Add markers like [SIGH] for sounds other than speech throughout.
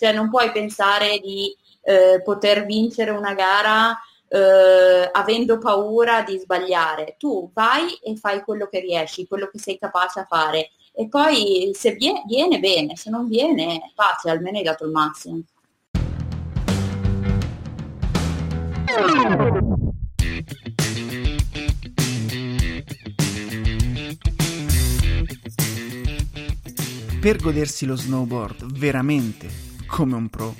cioè non puoi pensare di eh, poter vincere una gara eh, avendo paura di sbagliare. Tu vai e fai quello che riesci, quello che sei capace a fare. E poi se viene, viene bene, se non viene, pace, almeno hai dato il massimo. Per godersi lo snowboard veramente come un pro,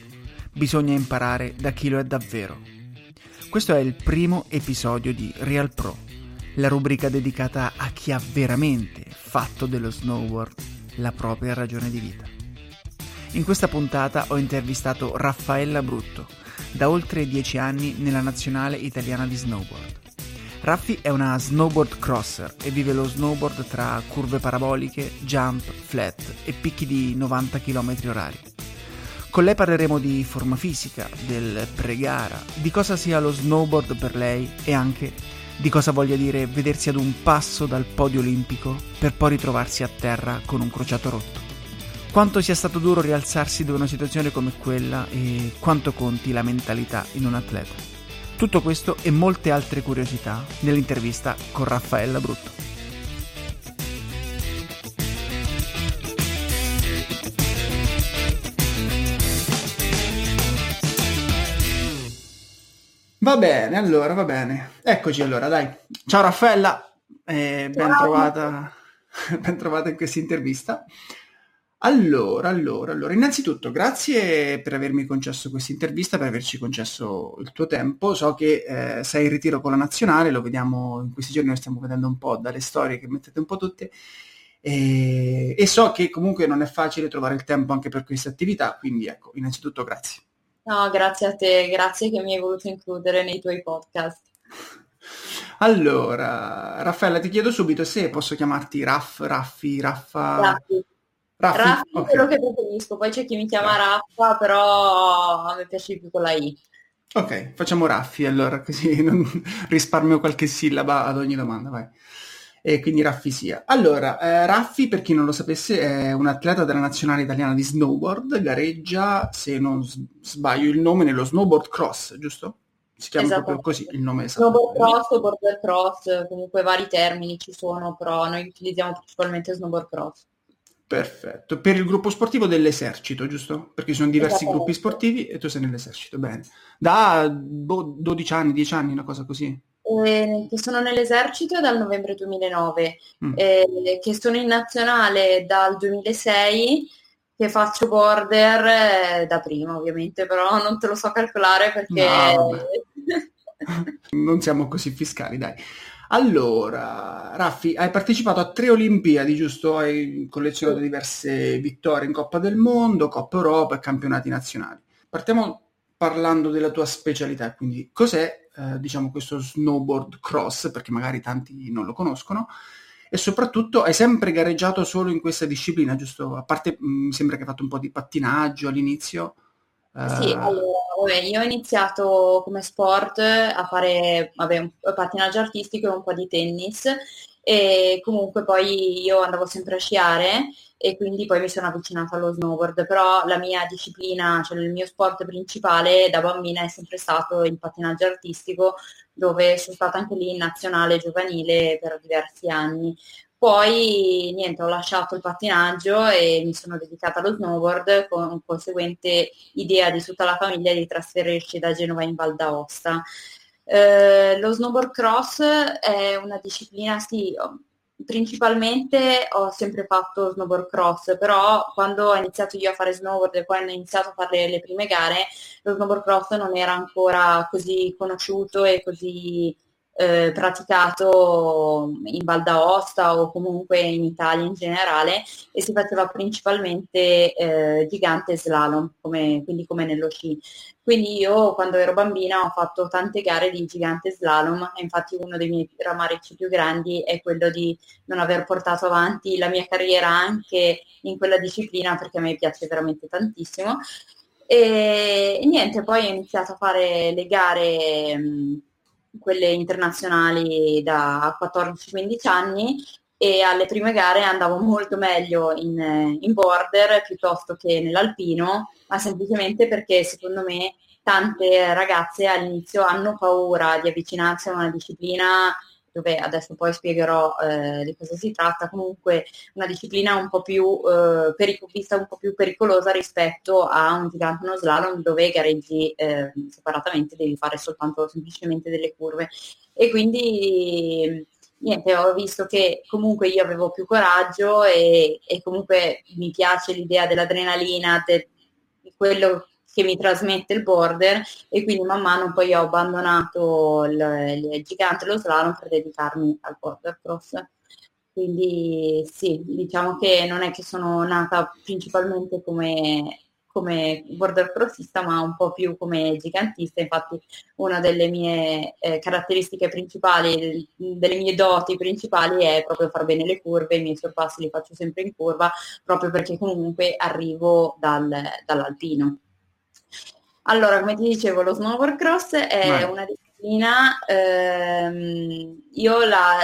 bisogna imparare da chi lo è davvero. Questo è il primo episodio di Real Pro, la rubrica dedicata a chi ha veramente fatto dello snowboard la propria ragione di vita. In questa puntata ho intervistato Raffaella Brutto, da oltre dieci anni nella nazionale italiana di snowboard. Raffi è una snowboard crosser e vive lo snowboard tra curve paraboliche, jump, flat e picchi di 90 km orari. Con lei parleremo di forma fisica, del pre-gara, di cosa sia lo snowboard per lei e anche di cosa voglia dire vedersi ad un passo dal podio olimpico per poi ritrovarsi a terra con un crociato rotto. Quanto sia stato duro rialzarsi da una situazione come quella e quanto conti la mentalità in un atleta. Tutto questo e molte altre curiosità nell'intervista con Raffaella Brutto. Va bene, allora, va bene. Eccoci allora, dai. Ciao Raffaella, eh, ben, trovata, [LAUGHS] ben trovata in questa intervista. Allora, allora, allora, innanzitutto grazie per avermi concesso questa intervista, per averci concesso il tuo tempo. So che eh, sei in ritiro con la nazionale, lo vediamo in questi giorni, lo stiamo vedendo un po' dalle storie che mettete un po' tutte. E, e so che comunque non è facile trovare il tempo anche per queste attività, quindi ecco, innanzitutto grazie. No, grazie a te, grazie che mi hai voluto includere nei tuoi podcast. Allora, Raffaella, ti chiedo subito se posso chiamarti Raff, Raffi, Raffa. Raffi. Raffi, Raffi okay. è quello che preferisco, poi c'è chi mi chiama Raffa, però a me piace più con la I. Ok, facciamo Raffi allora, così [LAUGHS] non risparmio qualche sillaba ad ogni domanda, vai. E quindi Raffi sia. Allora, eh, Raffi, per chi non lo sapesse, è un atleta della nazionale italiana di snowboard, gareggia, se non sbaglio il nome, nello snowboard cross, giusto? Si chiama esatto. proprio così il nome esatto. Snowboard cross border cross, comunque vari termini ci sono, però noi utilizziamo principalmente snowboard cross. Perfetto. Per il gruppo sportivo dell'esercito, giusto? Perché ci sono diversi gruppi sportivi e tu sei nell'esercito. Bene. Da boh, 12 anni, 10 anni, una cosa così. Eh, che sono nell'esercito dal novembre 2009, mm. eh, che sono in nazionale dal 2006, che faccio border eh, da prima ovviamente, però non te lo so calcolare perché... No, [LAUGHS] non siamo così fiscali, dai. Allora, Raffi, hai partecipato a tre Olimpiadi, giusto? Hai collezionato diverse vittorie in Coppa del Mondo, Coppa Europa e campionati nazionali. Partiamo parlando della tua specialità, quindi cos'è, eh, diciamo, questo snowboard cross, perché magari tanti non lo conoscono, e soprattutto hai sempre gareggiato solo in questa disciplina, giusto? A parte mm, mi sembra che hai fatto un po' di pattinaggio all'inizio. Sì, allora, io ho iniziato come sport a fare vabbè, pattinaggio artistico e un po' di tennis e comunque poi io andavo sempre a sciare e quindi poi mi sono avvicinata allo snowboard, però la mia disciplina, cioè il mio sport principale da bambina è sempre stato il pattinaggio artistico dove sono stata anche lì in nazionale giovanile per diversi anni. Poi niente, ho lasciato il pattinaggio e mi sono dedicata allo snowboard con conseguente idea di tutta la famiglia di trasferirci da Genova in Val d'Aosta. Eh, lo snowboard cross è una disciplina, sì, principalmente ho sempre fatto snowboard cross, però quando ho iniziato io a fare snowboard e poi ho iniziato a fare le prime gare, lo snowboard cross non era ancora così conosciuto e così eh, praticato in Val d'Aosta o comunque in Italia in generale e si faceva principalmente eh, gigante slalom, come, quindi come nello sci. Quindi io quando ero bambina ho fatto tante gare di gigante slalom e infatti uno dei miei rammarici più grandi è quello di non aver portato avanti la mia carriera anche in quella disciplina perché a me piace veramente tantissimo. E, niente, poi ho iniziato a fare le gare quelle internazionali da 14-15 anni e alle prime gare andavo molto meglio in, in border piuttosto che nell'alpino, ma semplicemente perché secondo me tante ragazze all'inizio hanno paura di avvicinarsi a una disciplina dove adesso poi spiegherò eh, di cosa si tratta, comunque una disciplina un po' più eh, perico- vista un po' più pericolosa rispetto a un gigante uno slalom dove gareggi eh, separatamente, devi fare soltanto semplicemente delle curve. E quindi niente, ho visto che comunque io avevo più coraggio e, e comunque mi piace l'idea dell'adrenalina, de, quello che mi trasmette il border e quindi man mano poi ho abbandonato il, il gigante lo slalom per dedicarmi al border cross. Quindi sì, diciamo che non è che sono nata principalmente come, come border crossista, ma un po' più come gigantista. Infatti una delle mie eh, caratteristiche principali, delle mie doti principali è proprio far bene le curve, i miei sorpassi li faccio sempre in curva, proprio perché comunque arrivo dal, dall'alpino. Allora, come ti dicevo, lo snowboard cross è Vai. una disciplina, ehm, io la,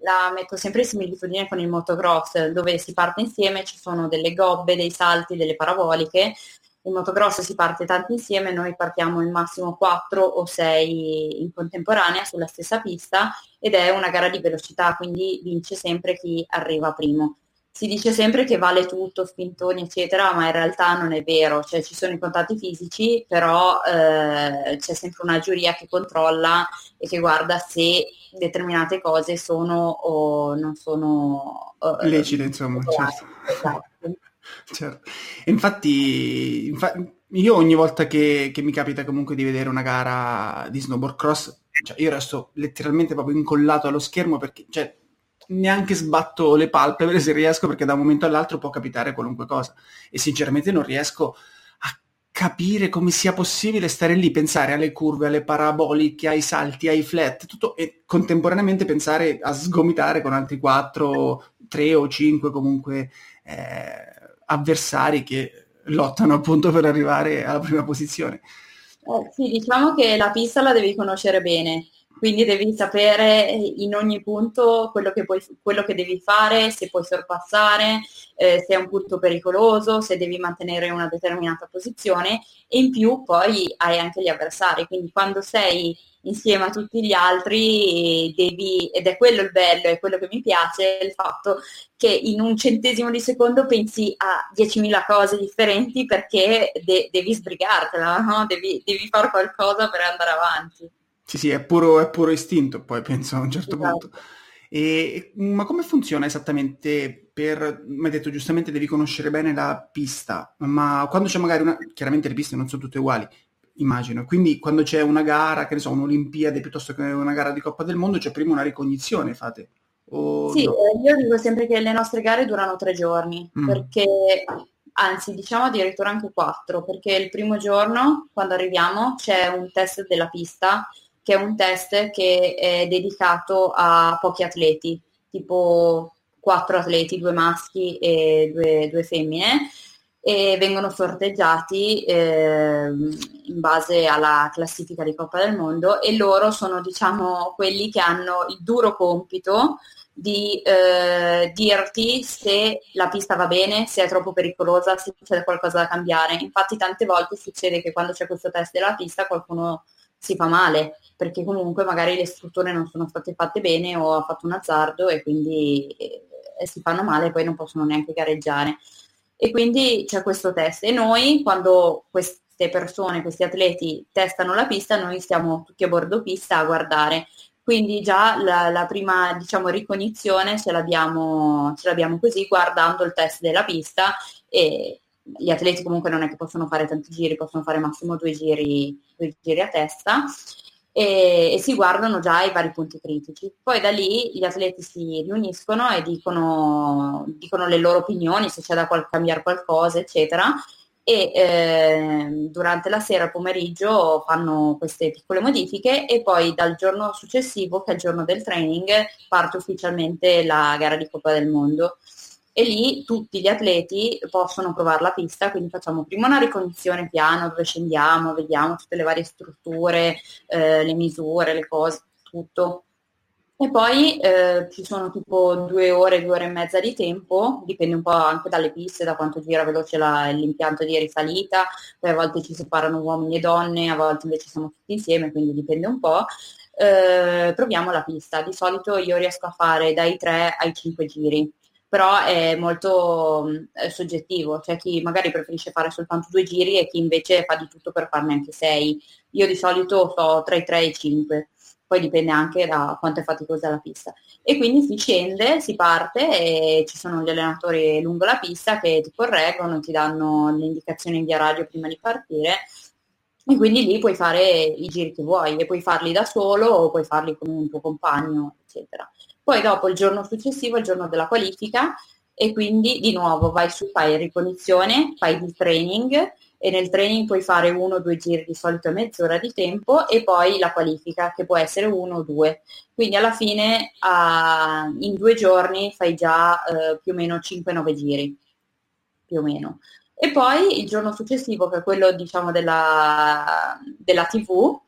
la, metto sempre in similitudine con il motocross, dove si parte insieme, ci sono delle gobbe, dei salti, delle paraboliche. Il motocross si parte tanti insieme, noi partiamo in massimo 4 o 6 in contemporanea sulla stessa pista ed è una gara di velocità, quindi vince sempre chi arriva primo si dice sempre che vale tutto, spintoni, eccetera, ma in realtà non è vero, cioè ci sono i contatti fisici, però eh, c'è sempre una giuria che controlla e che guarda se determinate cose sono o non sono eh, lecite, insomma, certo. Esatto. [LAUGHS] certo. Infatti, infatti, io ogni volta che, che, mi capita comunque di vedere una gara di snowboard cross, cioè io resto letteralmente proprio incollato allo schermo perché cioè, neanche sbatto le palpebre se riesco perché da un momento all'altro può capitare qualunque cosa e sinceramente non riesco a capire come sia possibile stare lì, pensare alle curve, alle paraboliche, ai salti, ai flat, tutto e contemporaneamente pensare a sgomitare con altri 4, 3 o 5 comunque eh, avversari che lottano appunto per arrivare alla prima posizione. Eh, sì, diciamo che la pista la devi conoscere bene quindi devi sapere in ogni punto quello che, puoi, quello che devi fare, se puoi sorpassare, eh, se è un punto pericoloso, se devi mantenere una determinata posizione e in più poi hai anche gli avversari, quindi quando sei insieme a tutti gli altri devi, ed è quello il bello, è quello che mi piace, il fatto che in un centesimo di secondo pensi a 10.000 cose differenti perché de- devi sbrigartela, no? devi, devi fare qualcosa per andare avanti. Sì, sì, è puro, è puro istinto, poi penso a un certo esatto. punto. E, ma come funziona esattamente per, mi hai detto giustamente devi conoscere bene la pista, ma quando c'è magari una, chiaramente le piste non sono tutte uguali, immagino, quindi quando c'è una gara, che ne so, un'Olimpiade piuttosto che una gara di Coppa del Mondo, c'è prima una ricognizione, fate? O sì, no? Eh, io dico sempre che le nostre gare durano tre giorni, mm. perché anzi diciamo addirittura anche quattro, perché il primo giorno, quando arriviamo, c'è un test della pista che è un test che è dedicato a pochi atleti, tipo quattro atleti, due maschi e due, due femmine, e vengono sorteggiati eh, in base alla classifica di Coppa del Mondo e loro sono diciamo quelli che hanno il duro compito di eh, dirti se la pista va bene, se è troppo pericolosa, se c'è qualcosa da cambiare. Infatti tante volte succede che quando c'è questo test della pista qualcuno si fa male perché comunque magari le strutture non sono state fatte bene o ha fatto un azzardo e quindi eh, si fanno male e poi non possono neanche gareggiare. E quindi c'è questo test e noi quando queste persone, questi atleti testano la pista, noi stiamo tutti a bordo pista a guardare. Quindi già la, la prima diciamo, ricognizione ce l'abbiamo, ce l'abbiamo così guardando il test della pista e gli atleti comunque non è che possono fare tanti giri, possono fare massimo due giri, due giri a testa e, e, si guardano già i vari punti critici. Poi da lì gli atleti si riuniscono e dicono, dicono le loro opinioni, se c'è da qual- cambiare qualcosa, eccetera. E eh, durante la sera, pomeriggio, fanno queste piccole modifiche e poi dal giorno successivo, che è il giorno del training, parte ufficialmente la gara di Coppa del Mondo e lì tutti gli atleti possono provare la pista, quindi facciamo prima una ricognizione piano dove scendiamo, vediamo tutte le varie strutture, eh, le misure, le cose, tutto. E poi eh, ci sono tipo due ore, due ore e mezza di tempo, dipende un po' anche dalle piste, da quanto gira veloce la, l'impianto di risalita, poi a volte ci separano uomini e donne, a volte invece siamo tutti insieme, quindi dipende un po'. Eh, proviamo la pista, di solito io riesco a fare dai 3 ai 5 giri, però è molto è soggettivo, c'è chi magari preferisce fare soltanto due giri e chi invece fa di tutto per farne anche 6. Io di solito so tra i 3 e i 5 poi dipende anche da quanto è faticosa la pista. E quindi si scende, si parte e ci sono gli allenatori lungo la pista che ti correggono, ti danno le indicazioni via radio prima di partire e quindi lì puoi fare i giri che vuoi e puoi farli da solo o puoi farli con un tuo compagno, eccetera. Poi dopo il giorno successivo, il giorno della qualifica, e quindi di nuovo vai su, fai ricognizione, fai il training e nel training puoi fare uno o due giri di solito mezz'ora di tempo e poi la qualifica che può essere uno o due. Quindi alla fine uh, in due giorni fai già uh, più o meno 5-9 giri, più o meno. E poi il giorno successivo, che è quello diciamo della, della TV,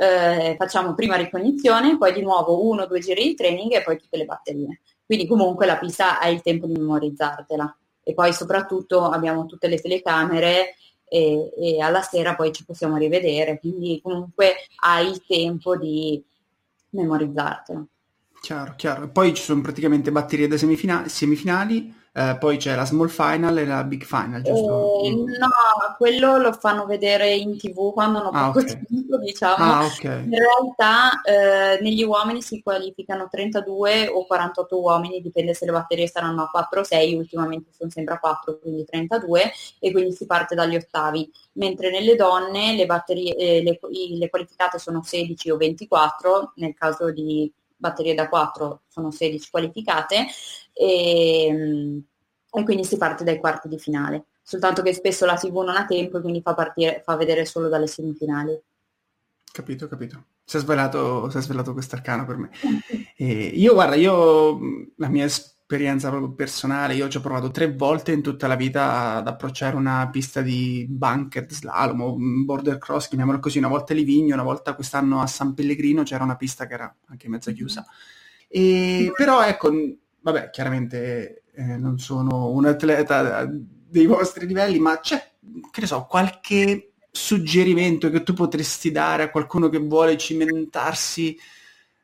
eh, facciamo prima ricognizione, poi di nuovo uno o due giri di training e poi tutte le batterie. Quindi comunque la pista hai il tempo di memorizzartela. E poi soprattutto abbiamo tutte le telecamere e, e, alla sera poi ci possiamo rivedere, quindi comunque hai il tempo di memorizzartelo. Chiaro, chiaro. Poi ci sono praticamente batterie da semifinali, semifinali eh, poi c'è la small final e la big final, giusto? Eh, no, quello lo fanno vedere in tv quando hanno ah, poco okay. tempo, diciamo. Ah, okay. In realtà eh, negli uomini si qualificano 32 o 48 uomini, dipende se le batterie saranno a 4 o 6, ultimamente sono sempre a 4, quindi 32, e quindi si parte dagli ottavi. Mentre nelle donne le, batterie, eh, le, le qualificate sono 16 o 24, nel caso di batterie da 4 sono 16 qualificate e, ehm, e, quindi si parte dai quarti di finale. Soltanto che spesso la TV non ha tempo e quindi fa, partire, fa vedere solo dalle semifinali. Capito, capito. Si è svelato, si è svelato quest'arcano per me. [LAUGHS] E io, guarda, io la mia esperienza esperienza proprio personale, io ci ho provato tre volte in tutta la vita ad approcciare una pista di bunker, slalom border cross, chiamiamolo così, una volta a Livigno, una volta quest'anno a San Pellegrino c'era una pista che era anche mezza chiusa. E, però ecco, vabbè, chiaramente eh, non sono un atleta dei vostri livelli, ma c'è, che ne so, qualche suggerimento che tu potresti dare a qualcuno che vuole cimentarsi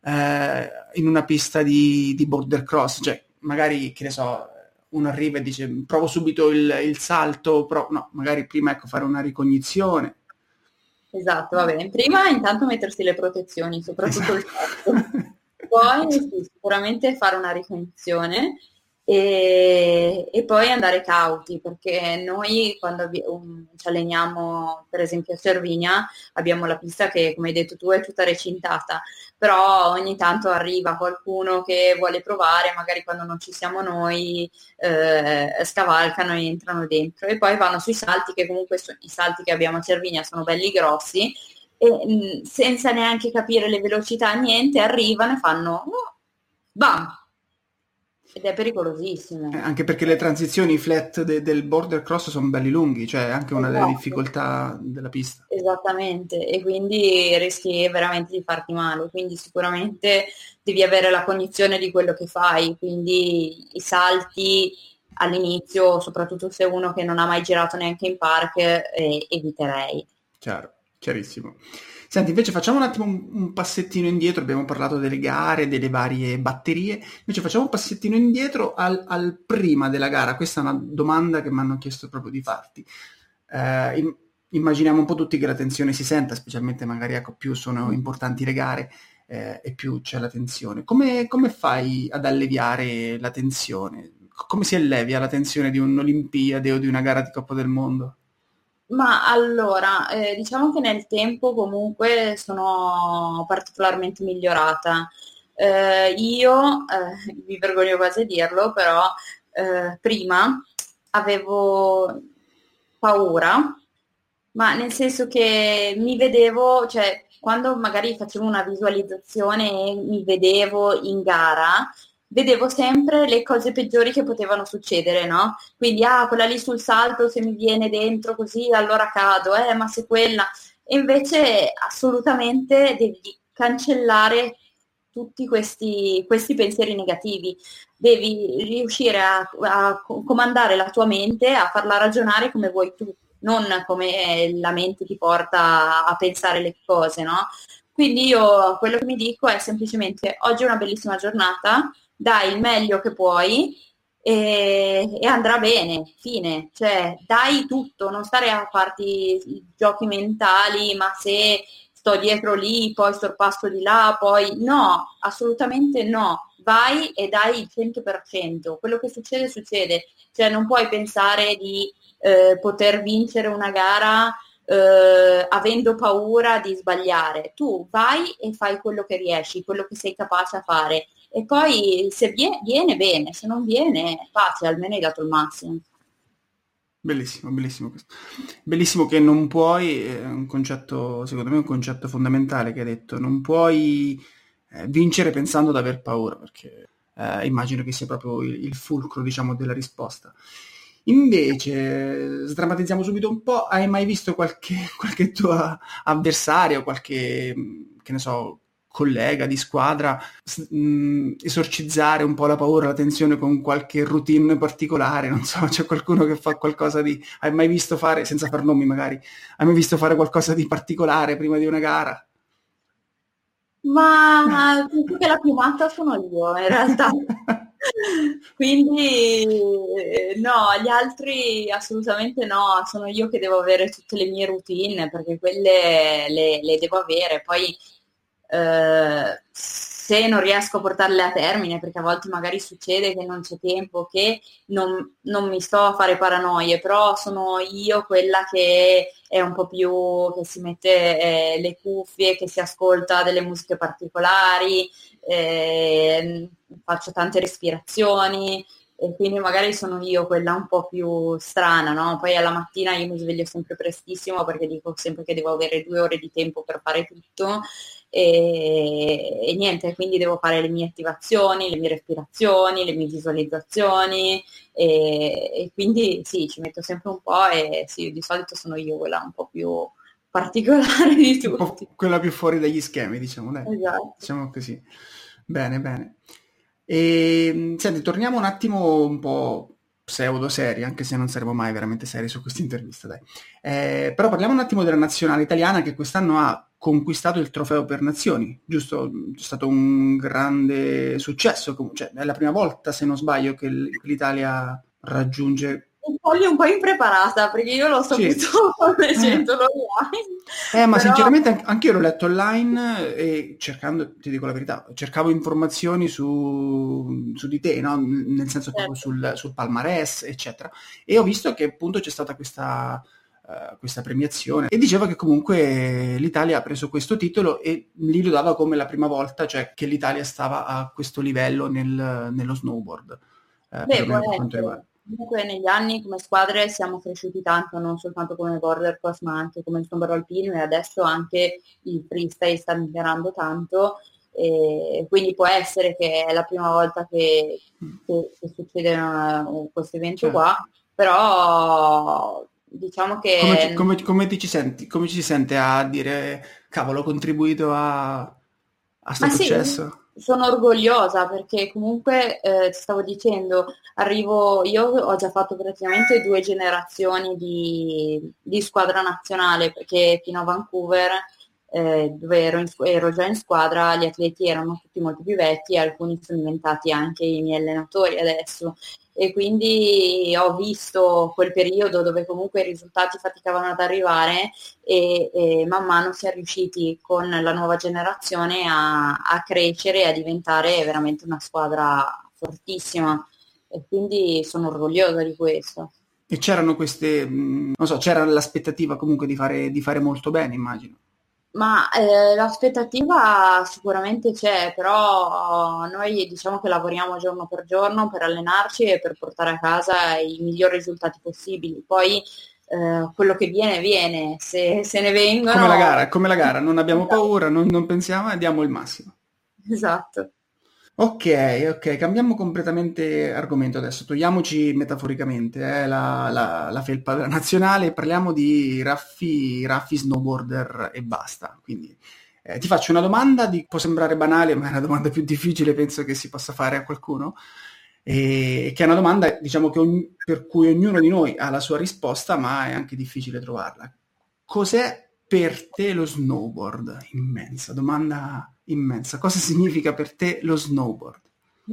eh, in una pista di, di border cross? Cioè, magari, che ne so, uno arriva e dice provo subito il, il salto, però no, magari prima ecco fare una ricognizione. Esatto, va bene. Prima intanto mettersi le protezioni, soprattutto esatto. il salto. [LAUGHS] Poi sì, sicuramente fare una ricognizione e, e, poi andare cauti perché noi quando um, ci alleniamo per esempio a Cervinia abbiamo la pista che come hai detto tu è tutta recintata. Però ogni tanto arriva qualcuno che vuole provare magari quando non ci siamo noi eh, scavalcano e entrano dentro. E poi vanno sui salti che comunque so, i salti che abbiamo a Cervinia sono belli grossi e mh, senza neanche capire le velocità niente arrivano e fanno oh, bam ed è pericolosissimo. Eh, anche perché le transizioni flat de- del border cross sono belli lunghi, cioè anche una esatto. delle difficoltà della pista. Esattamente, e quindi rischi veramente di farti male, quindi sicuramente devi avere la cognizione di quello che fai, quindi i salti all'inizio, soprattutto se uno che non ha mai girato neanche in park, eh, eviterei. Chiaro, chiarissimo. Senti, invece facciamo un attimo un, un, passettino indietro, abbiamo parlato delle gare, delle varie batterie, invece facciamo un passettino indietro al, al prima della gara, questa è una domanda che mi hanno chiesto proprio di farti. Eh, in, immaginiamo un po' tutti che la tensione si senta, specialmente magari ecco, più sono importanti le gare eh, e più c'è la tensione. Come, come fai ad alleviare la tensione? Come si allevia la tensione di un'Olimpiade o di una gara di Coppa del Mondo? Ma allora, eh, diciamo che nel tempo comunque sono particolarmente migliorata. Eh, io, eh, mi vergogno quasi a dirlo, però eh, prima avevo paura, ma nel senso che mi vedevo, cioè quando magari facevo una visualizzazione e mi vedevo in gara, vedevo sempre le cose peggiori che potevano succedere, no? Quindi, ah, quella lì sul salto, se mi viene dentro così, allora cado, eh, ma se quella... E invece assolutamente devi cancellare tutti questi, questi pensieri negativi. Devi riuscire a, a comandare la tua mente, a farla ragionare come vuoi tu, non come la mente ti porta a pensare le cose, no? Quindi io quello che mi dico è semplicemente oggi è una bellissima giornata, dai il meglio che puoi e, e, andrà bene, fine. Cioè, dai tutto, non stare a farti giochi mentali, ma se sto dietro lì, poi sorpasso di là, poi no, assolutamente no. Vai e dai il 100%. Quello che succede, succede. Cioè, non puoi pensare di eh, poter vincere una gara eh, avendo paura di sbagliare. Tu vai e fai quello che riesci, quello che sei capace a fare e poi se viene, bene, se non viene pace, almeno hai dato il massimo. Bellissimo, bellissimo questo. Bellissimo che non puoi, è un concetto, secondo me è un concetto fondamentale che hai detto, non puoi eh, vincere pensando ad aver paura, perché eh, immagino che sia proprio il, il fulcro, diciamo, della risposta. Invece, sdrammatizziamo subito un po', hai mai visto qualche, [LAUGHS] qualche tuo avversario, qualche, che ne so, collega di squadra mh, mm, esorcizzare un po' la paura, la tensione con qualche routine particolare, non so, [LAUGHS] c'è qualcuno che fa qualcosa di... Hai mai visto fare, senza far nomi magari, hai mai visto fare qualcosa di particolare prima di una gara? Ma penso che la più matta sono io, in realtà. [LAUGHS] Quindi no, gli altri assolutamente no, sono io che devo avere tutte le mie routine perché quelle le, le devo avere. Poi eh, se non riesco a portarle a termine, perché a volte magari succede che non c'è tempo, che non, non, mi sto a fare paranoie, però sono io quella che è un po' più, che si mette eh, le cuffie, che si ascolta delle musiche particolari, eh, faccio tante respirazioni, e quindi magari sono io quella un po' più strana, no? Poi alla mattina io mi sveglio sempre prestissimo perché dico sempre che devo avere due ore di tempo per fare tutto e, e, niente, quindi devo fare le mie attivazioni, le mie respirazioni, le mie visualizzazioni e, e quindi sì, ci metto sempre un po' e sì, di solito sono io quella un po' più particolare di tutti. Quella più fuori dagli schemi, diciamo, dai. Esatto. Diciamo così. Bene, bene. E, ehm, senti, torniamo un attimo un po' pseudo seri, anche se non saremo mai veramente seri su questa intervista, dai. Eh, però parliamo un attimo della nazionale italiana che quest'anno ha conquistato il trofeo per nazioni, giusto? È stato un grande successo, cioè, è la prima volta, se non sbaglio, che l'Italia raggiunge un po' un po' impreparata perché io l'ho saputo [LAUGHS] leggendo online. Eh, ma Però... sinceramente anche io l'ho letto online e cercando, ti dico la verità, cercavo informazioni su, su di te, no? nel senso certo. proprio sul, sul palmarès, eccetera. E ho visto che appunto c'è stata questa uh, questa premiazione e diceva che comunque l'Italia ha preso questo titolo e li lo dava come la prima volta, cioè che l'Italia stava a questo livello nel, nello snowboard. Uh, Beh, Comunque negli anni come squadre siamo cresciuti tanto, non soltanto come border cross ma anche come snowboard alpino e adesso anche il freestyle sta migliorando tanto quindi può essere che è la prima volta che, che, che succede una, questo evento certo. qua, però diciamo che... Come, ci, come, come, ti ci senti? Come ci si sente a dire, cavolo, ho contribuito a, a sto successo? Sì, sono orgogliosa perché comunque, eh, ti stavo dicendo, arrivo, io ho già fatto praticamente due generazioni di, di squadra nazionale perché fino a Vancouver eh, dove ero, in, ero, già in squadra, gli atleti erano tutti molto più vecchi e alcuni sono diventati anche i miei allenatori adesso e quindi ho visto quel periodo dove comunque i risultati faticavano ad arrivare e, e man mano si è riusciti con la nuova generazione a, a crescere e a diventare veramente una squadra fortissima e quindi sono orgogliosa di questo. E c'erano queste, non so, c'era l'aspettativa comunque di fare, di fare molto bene, immagino. Ma eh, l'aspettativa sicuramente c'è, però noi diciamo che lavoriamo giorno per giorno per allenarci e per portare a casa i migliori risultati possibili. Poi eh, quello che viene, viene, se, se, ne vengono... Come la gara, come la gara, non abbiamo esatto. paura, non, non pensiamo e diamo il massimo. Esatto. Ok, ok, cambiamo completamente argomento adesso, togliamoci metaforicamente eh, la, la, la, felpa della nazionale parliamo di raffi, raffi snowboarder e basta. Quindi Eh, ti faccio una domanda, di, può sembrare banale, ma è una domanda più difficile, penso che si possa fare a qualcuno, e, che è una domanda diciamo, ogni, per cui ognuno di noi ha la sua risposta, ma è anche difficile trovarla. Cos'è per te lo snowboard? Immensa, domanda immensa. Cosa significa per te lo snowboard?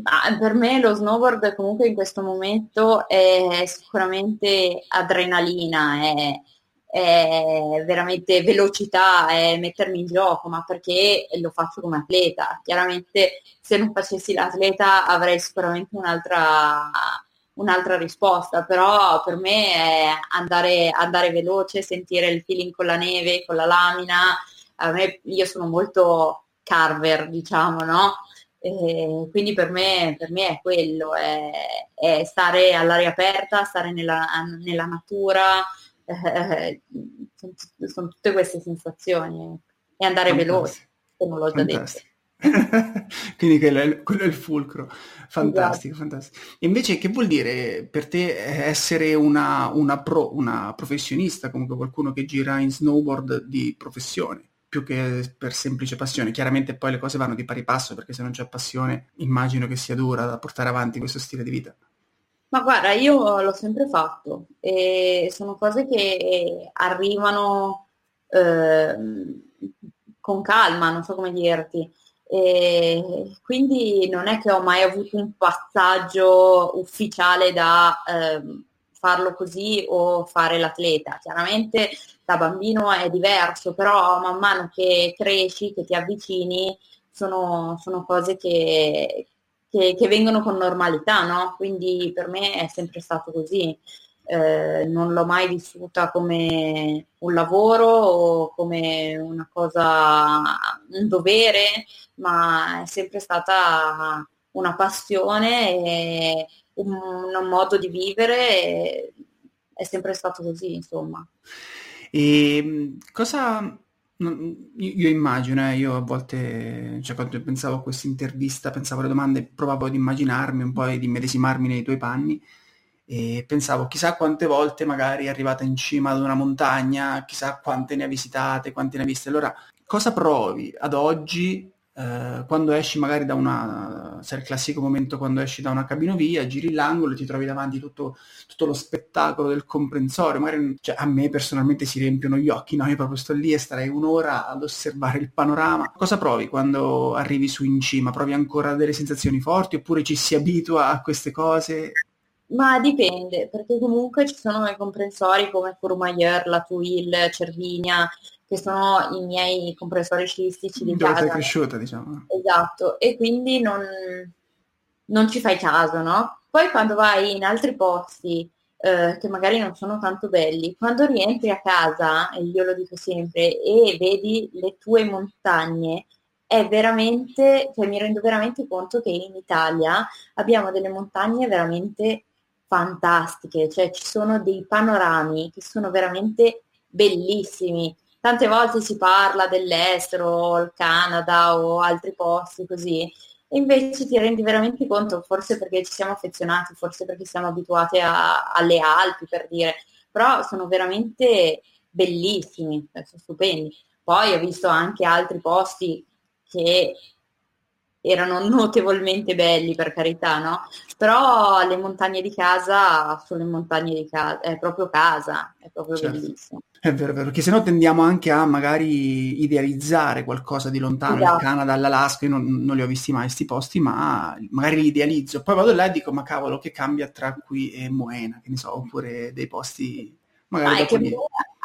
Ah, per me lo snowboard comunque in questo momento è sicuramente adrenalina, è, è, veramente velocità, è mettermi in gioco, ma perché lo faccio come atleta. Chiaramente se non facessi l'atleta avrei sicuramente un'altra, un'altra risposta, però per me è andare, andare veloce, sentire il feeling con la neve, con la lamina. Me, io sono molto carver, diciamo, no? E quindi per me, per me, è quello, è, è stare all'aria aperta, stare nella, nella natura, eh, sono, sono, tutte queste sensazioni e andare Fantastico. veloce, se non l'ho già Fantastico. detto. [LAUGHS] quindi quello è, quello è, il fulcro, fantastico, esatto. fantastico. Invece che vuol dire per te essere una, una, pro, una professionista, comunque qualcuno che gira in snowboard di professione? Più che per semplice passione. Chiaramente poi le cose vanno di pari passo perché se non c'è passione immagino che sia dura da portare avanti questo stile di vita. Ma guarda, io l'ho sempre fatto e sono cose che arrivano eh, con calma, non so come dirti. E quindi non è che ho mai avuto un passaggio ufficiale da eh, farlo così o fare l'atleta. Chiaramente da bambino è diverso, però man mano che cresci, che ti avvicini, sono, sono cose che, che, che, vengono con normalità, no? Quindi per me è sempre stato così. Eh, non l'ho mai vissuta come un lavoro o come una cosa, un dovere, ma è sempre stata una passione e un, un modo di vivere, è sempre stato così, insomma. E ehm, cosa io immagino, eh, io a volte, cioè quando pensavo a questa intervista, pensavo alle domande, provavo ad immaginarmi un po' e di medesimarmi nei tuoi panni e pensavo chissà quante volte magari è arrivata in cima ad una montagna, chissà quante ne ha visitate, quante ne ha viste. Allora, cosa provi ad oggi eh, quando esci magari da una, sai il classico momento quando esci da una cabinovia, giri l'angolo e ti trovi davanti tutto, tutto lo spettacolo del comprensorio, magari cioè, a me personalmente si riempiono gli occhi, no? Io proprio sto lì e starei un'ora ad osservare il panorama. Cosa provi quando arrivi su in cima? Provi ancora delle sensazioni forti oppure ci si abitua a queste cose? Ma dipende, perché comunque ci sono i comprensori come Courmayeur, La Tuile, Cervinia, che sono i miei compressori scilistici di Dove casa. sei cresciuta, diciamo. Esatto, e quindi non, non, ci fai caso, no? Poi quando vai in altri posti eh, che magari non sono tanto belli, quando rientri a casa, e io lo dico sempre, e vedi le tue montagne, è veramente, cioè mi rendo veramente conto che in Italia abbiamo delle montagne veramente fantastiche, cioè ci sono dei panorami che sono veramente bellissimi tante volte si parla dell'estero, il Canada o altri posti così, e invece ti rendi veramente conto, forse perché ci siamo affezionati, forse perché siamo abituati a, alle Alpi per dire, però sono veramente bellissimi, cioè, sono stupendi. Poi ho visto anche altri posti che erano notevolmente belli per carità, no? Però le montagne di casa sono le montagne di casa, è proprio casa, è proprio certo. bellissimo. È vero, è vero, perché se no tendiamo anche a magari idealizzare qualcosa di lontano, esatto. il Canada, l'Alaska, io non, non, li ho visti mai questi posti, ma magari li idealizzo. Poi vado là e dico, ma cavolo, che cambia tra qui e Moena, che ne so, oppure dei posti. Ma è che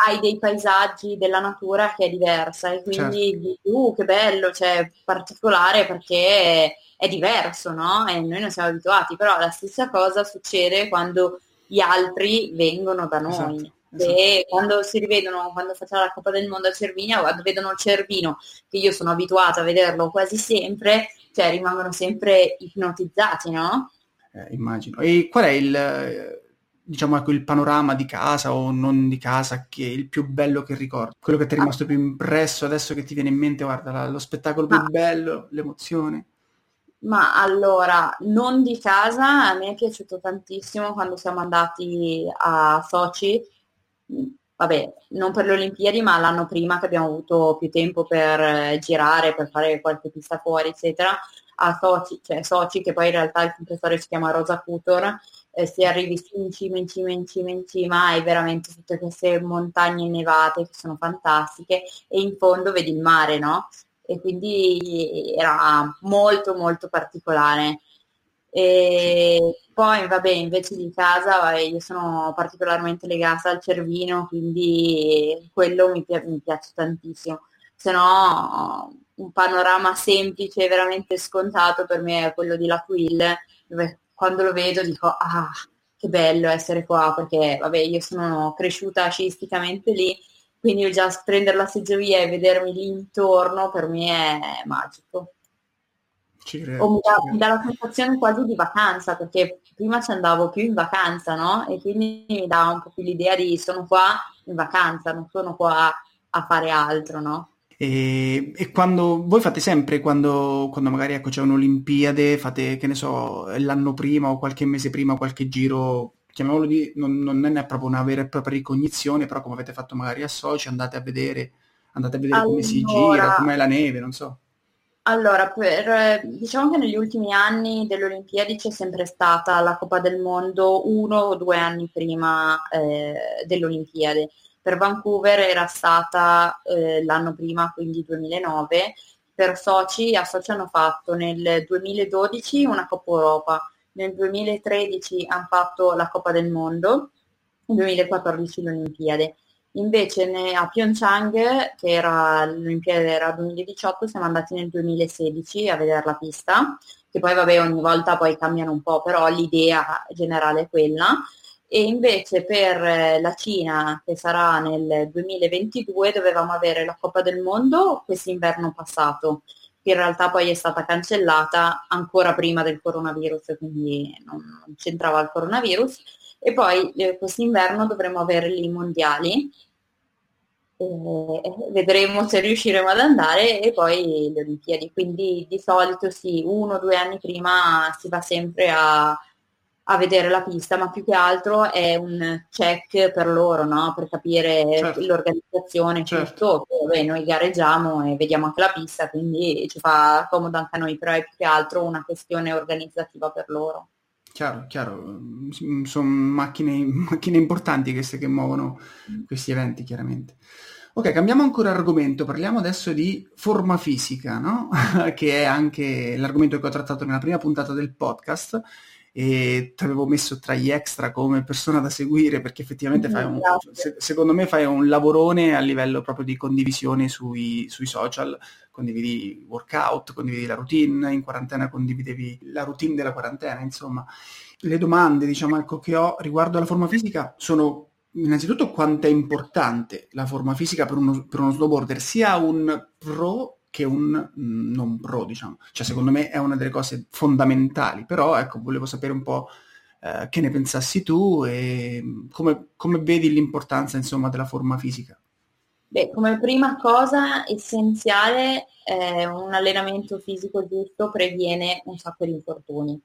hai dei paesaggi della natura che è diversa e quindi certo. uh, che bello, cioè particolare perché è diverso, no? E noi non siamo abituati, però la stessa cosa succede quando gli altri vengono da noi. Esatto esatto. quando si rivedono, quando facciamo la Coppa del Mondo a Cervinia, quando vedono il Cervino, che io sono abituata a vederlo quasi sempre, cioè rimangono sempre ipnotizzati, no? Eh, immagino. E qual è il, diciamo, ecco, il panorama di casa o non di casa che è il più bello che ricordi? Quello che ti è rimasto ah. più impresso adesso che ti viene in mente, guarda, lo spettacolo più ah. bello, l'emozione? Ma allora, non di casa, a me è piaciuto tantissimo quando siamo andati a Sochi, vabbè, non per le Olimpiadi, ma l'anno prima che abbiamo avuto più tempo per eh, girare, per fare qualche pista fuori, eccetera, a Sochi, cioè Sochi, che poi in realtà il compressore si chiama Rosa Futor, eh, se arrivi in cima, in cima, in cima, in cima, hai veramente tutte queste montagne nevate che sono fantastiche e in fondo vedi il mare, no? E quindi era molto molto particolare. E poi vabbè, invece di casa vabbè, io sono particolarmente legata al Cervino, quindi quello mi, pi- mi piace tantissimo. Se no un panorama semplice, veramente scontato per me è quello di L'Aquille, dove quando lo vedo dico ah, che bello essere qua, perché vabbè, io sono cresciuta sciisticamente lì, quindi già prendere la seggiovia e vedermi lì intorno per me è magico. Credo, o mi dà, mi dà la sensazione quasi di vacanza, perché prima ci andavo più in vacanza, no? E quindi mi dà un po' più l'idea di sono qua in vacanza, non sono qua a fare altro, no? E, e, quando voi fate sempre, quando, quando magari ecco, c'è un'Olimpiade, fate che ne so, l'anno prima o qualche mese prima, qualche giro, chiamiamolo di, non, non è proprio una vera e propria ricognizione, però come avete fatto magari a Soci, andate a vedere, andate a vedere allora, come si gira, com'è la neve, non so. Allora, per, diciamo che negli ultimi anni delle Olimpiadi c'è sempre stata la Coppa del Mondo uno o due anni prima eh, delle Olimpiadi per Vancouver era stata eh, l'anno prima, quindi 2009, per Sochi, a Sochi hanno fatto nel 2012 una Coppa Europa, nel 2013 hanno fatto la Coppa del Mondo, nel 2014 l'Olimpiade. Invece a Pyeongchang, che era l'Olimpiade era 2018, siamo andati nel 2016 a vedere la pista, che poi vabbè ogni volta poi cambiano un po', però l'idea generale è quella e invece per eh, la Cina, che sarà nel 2022, dovevamo avere la Coppa del Mondo quest'inverno passato, che in realtà poi è stata cancellata ancora prima del coronavirus, quindi non, c'entrava il coronavirus. E poi eh, quest'inverno dovremo avere i mondiali, e vedremo se riusciremo ad andare e poi le Olimpiadi. Quindi di solito sì, uno o due anni prima si va sempre a a vedere la pista, ma più che altro è un check per loro, no? per capire certo. l'organizzazione, certo. tutto. Beh, noi gareggiamo e vediamo anche la pista, quindi ci fa comodo anche a noi, però è più che altro una questione organizzativa per loro. Chiaro, chiaro, sono macchine, macchine importanti queste che muovono questi eventi, chiaramente. Ok, cambiamo ancora argomento, parliamo adesso di forma fisica, no? [LAUGHS] che è anche l'argomento che ho trattato nella prima puntata del podcast e ti avevo messo tra gli extra come persona da seguire perché effettivamente fai un, se, secondo me fai un lavorone a livello proprio di condivisione sui, sui, social, condividi workout, condividi la routine, in quarantena condividevi la routine della quarantena, insomma. Le domande, diciamo, ecco, che ho riguardo alla forma fisica sono innanzitutto quanto è importante la forma fisica per uno, per uno snowboarder, sia un pro che un mm, non pro, diciamo. Cioè, secondo me è una delle cose fondamentali, però ecco, volevo sapere un po' eh, che ne pensassi tu e mm, come, come vedi l'importanza, insomma, della forma fisica. Beh, come prima cosa essenziale, eh, un allenamento fisico giusto previene un sacco di infortuni.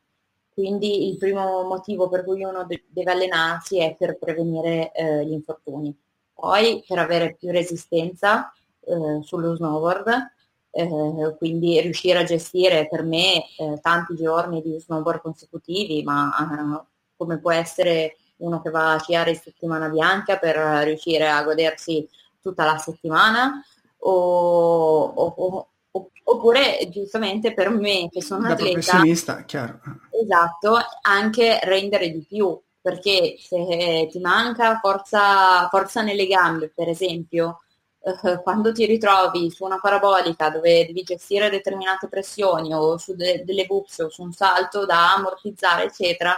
Quindi il primo motivo per cui uno de- deve allenarsi è per prevenire eh, gli infortuni. Poi per avere più resistenza eh, sullo snowboard eh, quindi riuscire a gestire per me eh, tanti giorni di snowboard consecutivi, ma eh, come può essere uno che va a sciare in settimana bianca per riuscire a godersi tutta la settimana o, o, o, oppure giustamente per me che sono da atleta professionista, chiaro. Esatto, anche rendere di più, perché se ti manca forza, forza nelle gambe, per esempio, eh, quando ti ritrovi su una parabolica dove devi gestire determinate pressioni o su de- delle books o su un salto da ammortizzare, eccetera,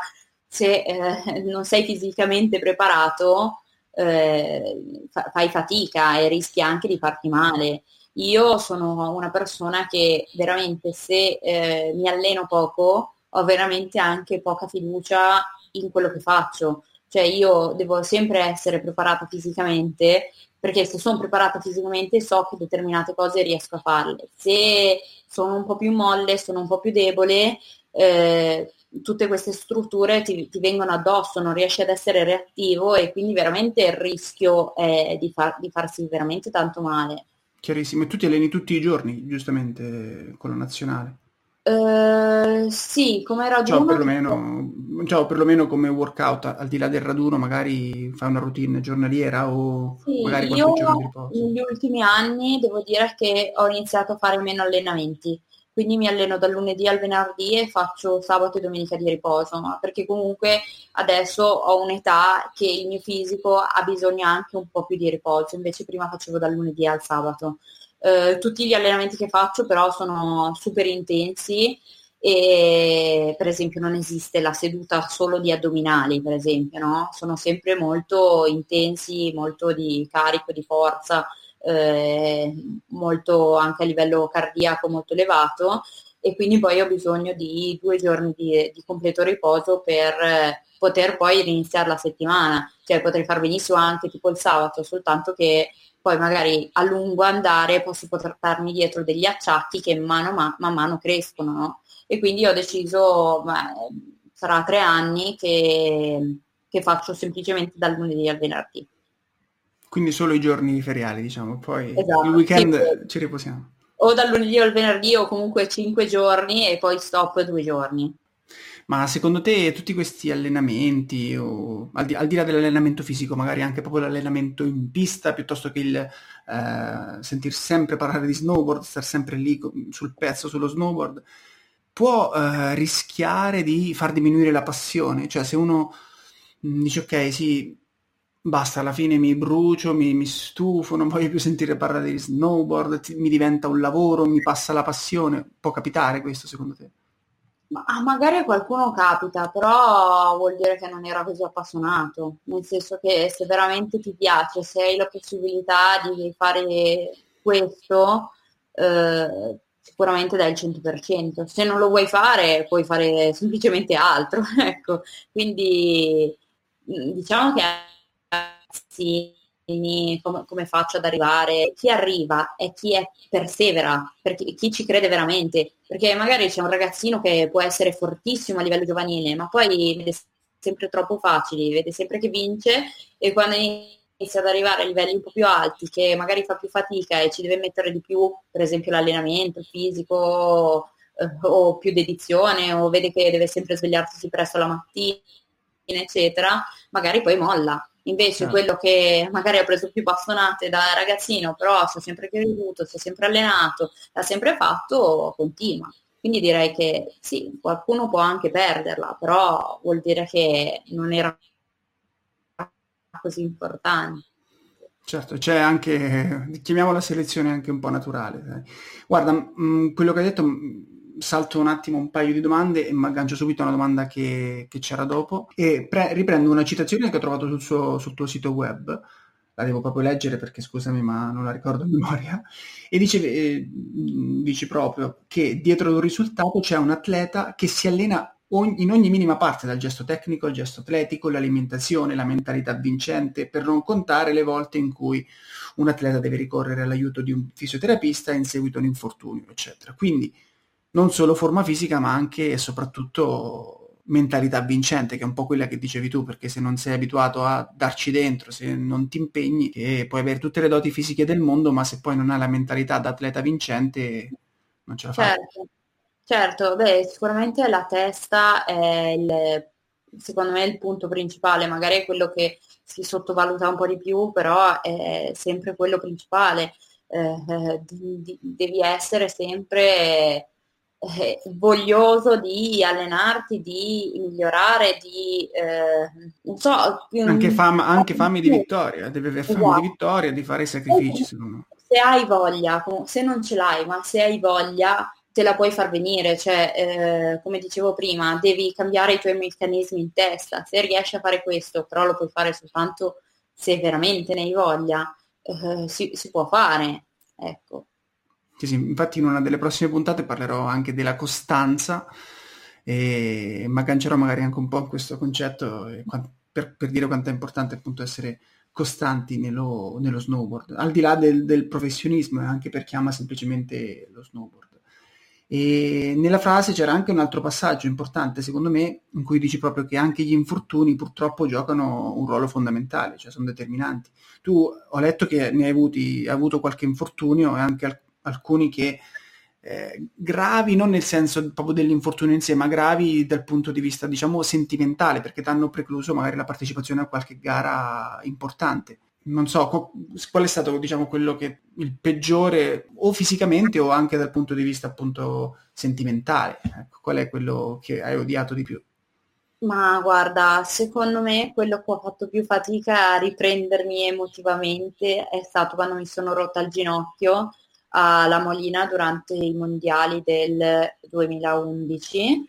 se eh, non sei fisicamente preparato, eh, fa- fai fatica e rischi anche di farti male. Io sono una persona che veramente se eh, mi alleno poco ho veramente anche poca fiducia in quello che faccio. Cioè io devo sempre essere preparata fisicamente perché se sono preparata fisicamente so che determinate cose riesco a farle. Se sono un po' più molle, sono un po' più debole, eh, tutte queste strutture ti, ti, vengono addosso, non riesci ad essere reattivo e quindi veramente il rischio è di, far, di farsi veramente tanto male. Chiarissimo, e tu ti alleni tutti i giorni, giustamente, con la nazionale? Uh, sì, come raduno. Cioè, perlomeno, cioè, perlomeno come workout, al di là del raduno, magari fai una routine giornaliera o sì, magari qualche giorno di riposo. Negli ultimi anni devo dire che ho iniziato a fare meno allenamenti, quindi mi alleno dal lunedì al venerdì e faccio sabato e domenica di riposo, ma perché comunque adesso ho un'età che il mio fisico ha bisogno anche un po' più di riposo, invece prima facevo dal lunedì al sabato. Eh, tutti gli allenamenti che faccio però sono super intensi e per esempio non esiste la seduta solo di addominali, per esempio, no? Sono sempre molto intensi, molto di carico, di forza, eh, molto anche a livello cardiaco molto elevato e quindi poi ho bisogno di due giorni di, di completo riposo per poter poi riniziare la settimana, cioè potrei far benissimo anche tipo il sabato, soltanto che poi magari a lungo andare posso portarmi dietro degli acciacchi che mano man, man mano crescono, no? E quindi ho deciso, beh, sarà tre anni che, che faccio semplicemente dal lunedì al venerdì. Quindi solo i giorni feriali, diciamo, poi esatto, il weekend sì. ci riposiamo. O dal lunedì al venerdì o comunque cinque giorni e poi stop due giorni. Ma secondo te tutti questi allenamenti, o, al, di, al, di, là dell'allenamento fisico, magari anche proprio l'allenamento in pista, piuttosto che il eh, sentir sempre parlare di snowboard, stare sempre lì sul pezzo, sullo snowboard, può eh, rischiare di far diminuire la passione? Cioè se uno mh, dice ok, sì, basta, alla fine mi brucio, mi, mi, stufo, non voglio più sentire parlare di snowboard, ti, mi diventa un lavoro, mi passa la passione, può capitare questo secondo te? Ma ah, magari a qualcuno capita, però vuol dire che non era così appassionato, nel senso che se veramente ti piace, se hai la possibilità di fare questo, eh, sicuramente dai il 100%. Se non lo vuoi fare, puoi fare semplicemente altro. [LAUGHS] ecco. Quindi mm, diciamo che sì, come, come, faccio ad arrivare, chi arriva è chi è persevera, perché, chi ci crede veramente, perché magari c'è un ragazzino che può essere fortissimo a livello giovanile, ma poi vede sempre troppo facili, vede sempre che vince e quando inizia ad arrivare a livelli un po' più alti, che magari fa più fatica e ci deve mettere di più, per esempio l'allenamento fisico eh, o più dedizione, o vede che deve sempre svegliarsi presto la mattina, eccetera, magari poi molla Invece ah. quello che magari ha preso più bastonate da ragazzino, però si è sempre creduto, si è sempre allenato, l'ha sempre fatto, continua. Quindi direi che sì, qualcuno può anche perderla, però vuol dire che non era così importante. Certo, c'è anche, chiamiamo la selezione anche un po' naturale. Dai. Guarda, mh, quello che hai detto salto un attimo un paio di domande e mi aggancio subito a una domanda che, che c'era dopo. E pre- riprendo una citazione che ho trovato sul, suo, sul tuo sito web. La devo proprio leggere perché scusami ma non la ricordo a memoria, e dice, eh, dice proprio che dietro ad un risultato c'è un atleta che si allena ogni, in ogni minima parte, dal gesto tecnico al gesto atletico, l'alimentazione, la mentalità vincente, per non contare le volte in cui un atleta deve ricorrere all'aiuto di un fisioterapista in seguito a un infortunio, eccetera. Quindi non solo forma fisica ma anche e soprattutto mentalità vincente, che è un po' quella che dicevi tu, perché se non sei abituato a darci dentro, se non ti impegni, puoi avere tutte le doti fisiche del mondo, ma se poi non hai la mentalità da atleta vincente, non ce la fai. Certo, certo. beh, sicuramente la testa è il, secondo me il punto principale, magari è quello che si sottovaluta un po' di più, però è sempre quello principale. Eh, eh devi essere sempre eh, voglioso di allenarti, di migliorare, di eh, non so. Anche, fama, anche fame di vittoria, deve avere fame esatto. di vittoria, di fare sacrifici. Esatto. Se hai voglia, se non ce l'hai, ma se hai voglia, te la puoi far venire, cioè eh, come dicevo prima, devi cambiare i tuoi meccanismi in testa, se riesci a fare questo, però lo puoi fare soltanto se veramente ne hai voglia, eh, si, si, può fare, ecco. Sì, sì, infatti in una delle prossime puntate parlerò anche della costanza e mi aggancerò magari anche un po' a questo concetto per, per dire quanto è importante appunto essere costanti nello, nello snowboard, al di là del, del professionismo e anche per chi ama semplicemente lo snowboard. E nella frase c'era anche un altro passaggio importante, secondo me, in cui dici proprio che anche gli infortuni purtroppo giocano un ruolo fondamentale, cioè sono determinanti. Tu ho letto che ne hai, avuti, hai avuto qualche infortunio e anche alcuni che eh, gravi, non nel senso proprio dell'infortunio in sé, ma gravi dal punto di vista, diciamo, sentimentale, perché ti hanno precluso magari la partecipazione a qualche gara importante. Non so, co- qual è stato, diciamo, quello che il peggiore, o fisicamente o anche dal punto di vista appunto sentimentale? Ecco, qual è quello che hai odiato di più? Ma guarda, secondo me quello che ho fatto più fatica a riprendermi emotivamente è stato quando mi sono rotta il ginocchio alla Molina durante i mondiali del 2011.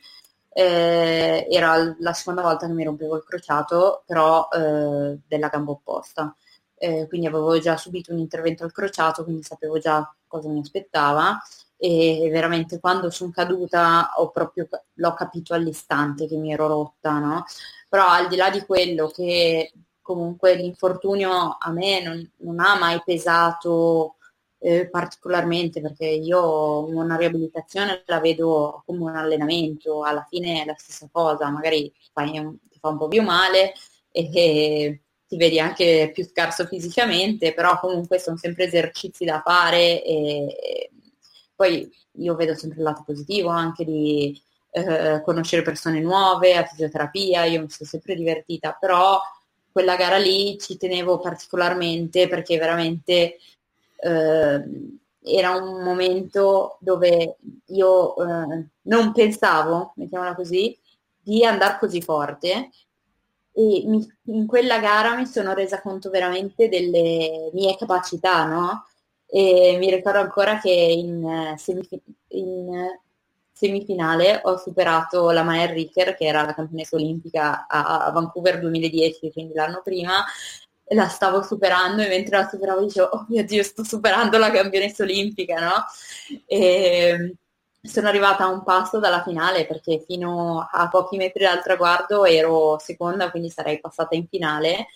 Eh, era la seconda volta che mi rompevo il crociato, però eh, della gamba opposta. Eh, quindi avevo già subito un intervento al crociato, quindi sapevo già cosa mi aspettava e veramente quando sono caduta ho proprio, l'ho capito all'istante che mi ero rotta, no? Però al di là di quello che comunque l'infortunio a me non, non ha mai pesato eh, particolarmente perché io una riabilitazione la vedo come un allenamento, alla fine è la stessa cosa, magari un, ti fa un po' più male e, e ti vedi anche più scarso fisicamente, però comunque sono sempre esercizi da fare e, e poi io vedo sempre il lato positivo anche di eh, conoscere persone nuove, a fisioterapia, io mi sono sempre divertita, però quella gara lì ci tenevo particolarmente perché veramente eh, era un momento dove io eh, non pensavo, mettiamola così, di andare così forte e mi, in quella gara mi sono resa conto veramente delle mie capacità, no? E mi ricordo ancora che in, semif- in semifinale ho superato la Maya Ricker, che era la campionessa olimpica a Vancouver 2010, quindi l'anno prima, la stavo superando e mentre la superavo dicevo, oh mio Dio, sto superando la campionessa olimpica, no? E sono arrivata a un passo dalla finale perché fino a pochi metri dal traguardo ero seconda, quindi sarei passata in finale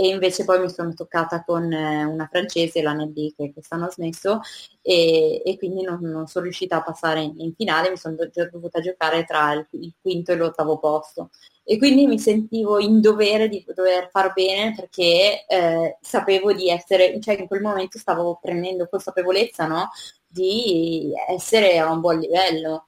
e invece poi mi sono toccata con eh, una francese, la Nelly, che quest'anno ha smesso e, e quindi non, non, sono riuscita a passare in, in finale, mi sono do- dovuta giocare tra il, il, quinto e l'ottavo posto e quindi mi sentivo in dovere di dover far bene perché eh, sapevo di essere, cioè in quel momento stavo prendendo consapevolezza no? di essere a un buon livello,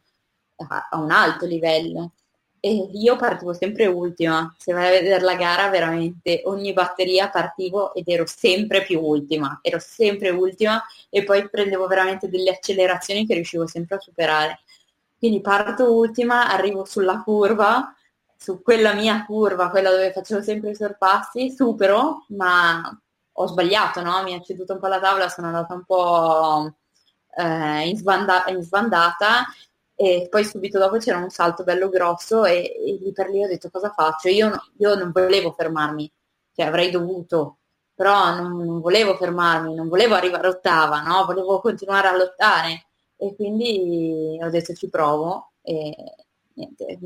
a, a un alto livello e io partivo sempre ultima, se vai a vedere la gara veramente ogni batteria partivo ed ero sempre più ultima, ero sempre ultima e poi prendevo veramente delle accelerazioni che riuscivo sempre a superare. Quindi parto ultima, arrivo sulla curva, su quella mia curva, quella dove facevo sempre i sorpassi, supero, ma ho sbagliato, no? Mi ha ceduto un po' la tavola, sono andata un po' eh, in, sbanda- in sbandata e poi subito dopo c'era un salto bello grosso e, e lì per lì ho detto cosa faccio? Io, no, io non volevo fermarmi, cioè avrei dovuto, però non, non, volevo fermarmi, non volevo arrivare ottava, no? volevo continuare a lottare e quindi ho detto ci provo e niente,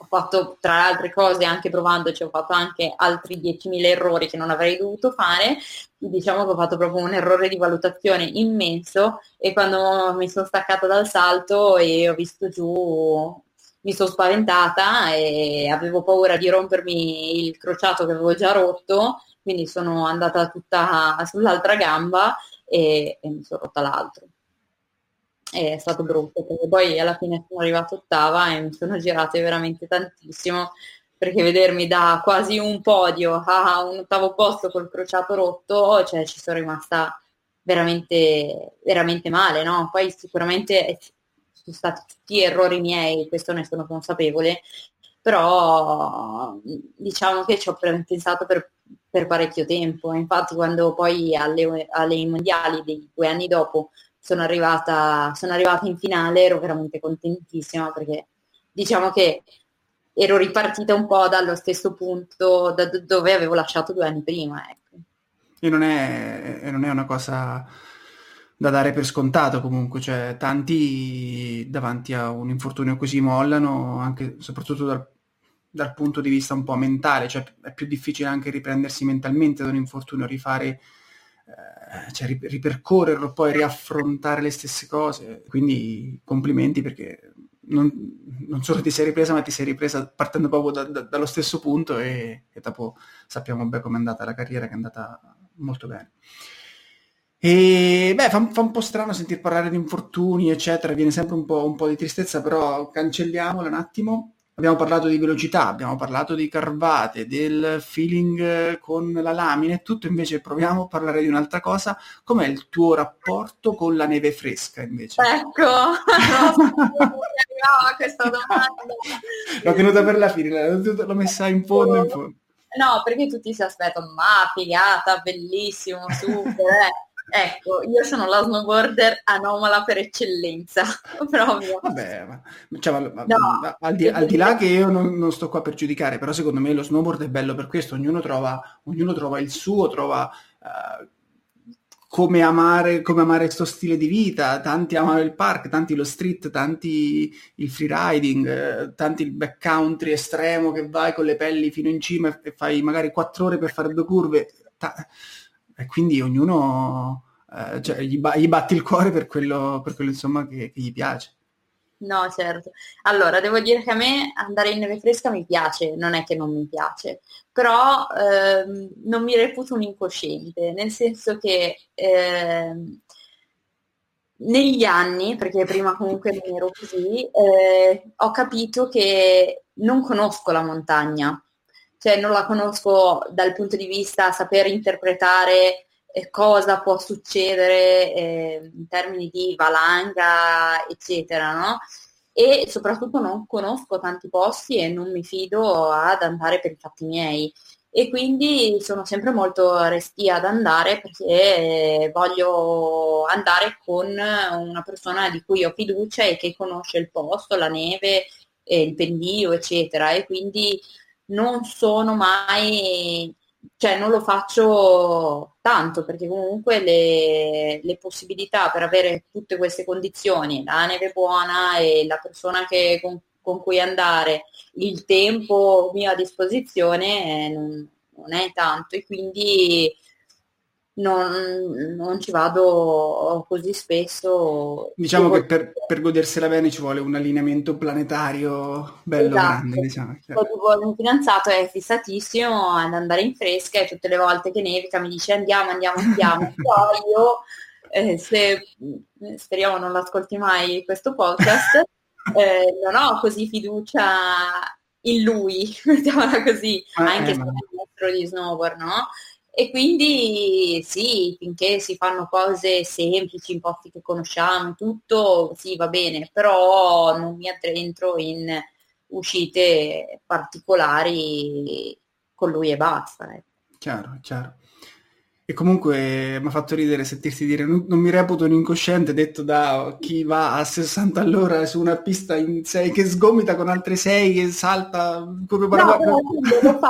ho fatto tra le altre cose anche provandoci, ho fatto anche altri 10.000 errori che non avrei dovuto fare, diciamo che ho fatto proprio un errore di valutazione immenso e quando mi sono staccata dal salto e ho visto giù mi sono spaventata e avevo paura di rompermi il crociato che avevo già rotto, quindi sono andata tutta sull'altra gamba e, e mi sono rotta l'altro è stato brutto perché poi alla fine sono arrivata ottava e mi sono girate veramente tantissimo perché vedermi da quasi un podio a un ottavo posto col crociato rotto, cioè ci sono rimasta veramente, veramente male, no? Poi sicuramente sono stati tutti errori miei, questo ne sono consapevole, però diciamo che ci ho pensato per, per parecchio tempo. Infatti quando poi alle, alle mondiali dei due anni dopo sono arrivata, sono arrivata in finale, ero veramente contentissima perché diciamo che ero ripartita un po' dallo stesso punto da dove avevo lasciato due anni prima. Ecco. E, non è, e non è una cosa da dare per scontato comunque, cioè tanti davanti a un infortunio così mollano, anche soprattutto dal, dal punto di vista un po' mentale, cioè è più difficile anche riprendersi mentalmente da un infortunio, rifare cioè, ripercorrerlo, poi riaffrontare le stesse cose. Quindi complimenti perché non, non, solo ti sei ripresa, ma ti sei ripresa partendo proprio da, da, dallo stesso punto e, e dopo sappiamo bene com'è andata la carriera, che è andata molto bene. E beh, fa, fa, un po' strano sentir parlare di infortuni, eccetera, viene sempre un po', un po' di tristezza, però cancelliamolo un attimo. Abbiamo parlato di velocità, abbiamo parlato di carvate, del feeling con la lamina e tutto, invece proviamo a parlare di un'altra cosa. Com'è il tuo rapporto con la neve fresca invece? Ecco, [LAUGHS] no, questa domanda. [LAUGHS] L'ho tenuta per la fine, l'ho messa in fondo in fondo. No, perché tutti si aspettano, ma figata, bellissimo, super, eh. Ecco, io sono la snowboarder anomala per eccellenza, [LAUGHS] proprio. Vabbè, ma, cioè, ma, no, al, di, al, di, là che io non, non, sto qua per giudicare, però secondo me lo snowboard è bello per questo, ognuno trova, ognuno trova il suo, trova uh, come amare come amare questo stile di vita, tanti amano il park, tanti lo street, tanti il freeriding, eh, tanti il backcountry estremo che vai con le pelli fino in cima e fai magari quattro ore per fare due curve. Ta- e quindi ognuno eh, cioè, gli, ba- gli, batti il cuore per quello, per quello insomma, che, che, gli piace. No, certo. Allora, devo dire che a me andare in neve fresca mi piace, non è che non mi piace, però ehm, non mi reputo un incosciente, nel senso che ehm, negli anni, perché prima comunque non ero così, eh, ho capito che non conosco la montagna, cioè non la conosco dal punto di vista saper interpretare eh, cosa può succedere eh, in termini di valanga, eccetera, no? E soprattutto non conosco tanti posti e non mi fido ad andare per i fatti miei. E quindi sono sempre molto restia ad andare perché voglio andare con una persona di cui ho fiducia e che conosce il posto, la neve, il pendio, eccetera. E quindi non sono mai, cioè non lo faccio tanto perché comunque le, le possibilità per avere tutte queste condizioni, la neve buona e la persona che, con, con cui andare, il tempo mio a disposizione eh, non, non è tanto. E quindi non, non, ci vado così spesso. Diciamo che per, per, godersela bene ci vuole un allineamento planetario bello esatto. grande. Diciamo. Il mio fidanzato è fissatissimo ad andare in fresca e tutte le volte che nevica mi dice andiamo, andiamo, andiamo. [LAUGHS] Poi io, eh, se speriamo non l'ascolti mai questo podcast, [LAUGHS] eh, non ho così fiducia in lui, [LAUGHS] mettiamola così, ah, anche eh, se è un maestro di snowboard, no? E quindi sì, finché si fanno cose semplici, in posti che conosciamo, tutto, sì, va bene, però non mi addentro in uscite particolari con lui e basta. Eh. Chiaro, chiaro. E comunque mi ha fatto ridere sentirti dire non, non, mi reputo un incosciente detto da chi va a 60 all'ora su una pista in 6 che sgomita con altre 6 che salta come no, [LAUGHS] no, no,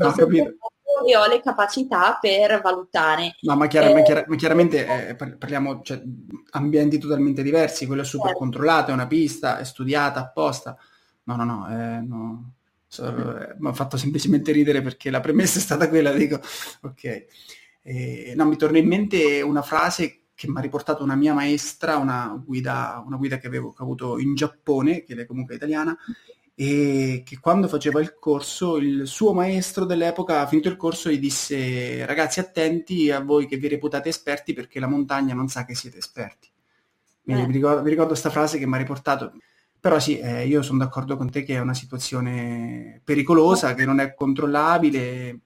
no, capito e ho le capacità per valutare. No, ma, chiara, eh, ma, chiara, ma chiaramente eh, parliamo cioè, ambienti totalmente diversi, quello è super certo. controllato, è una pista, è studiata apposta. No, no, no, eh, no. So, eh, mi ha fatto semplicemente ridere perché la premessa è stata quella, dico, ok. No, mi torna in mente una frase che mi ha riportato una mia maestra, una guida, una guida che avevo che avuto in Giappone, che è comunque italiana, e che quando faceva il corso il suo maestro dell'epoca, finito il corso, gli disse ragazzi attenti a voi che vi reputate esperti perché la montagna non sa che siete esperti. Eh. Vi, ricordo, vi ricordo questa frase che mi ha riportato. Però sì, eh, io sono d'accordo con te che è una situazione pericolosa, che non è controllabile,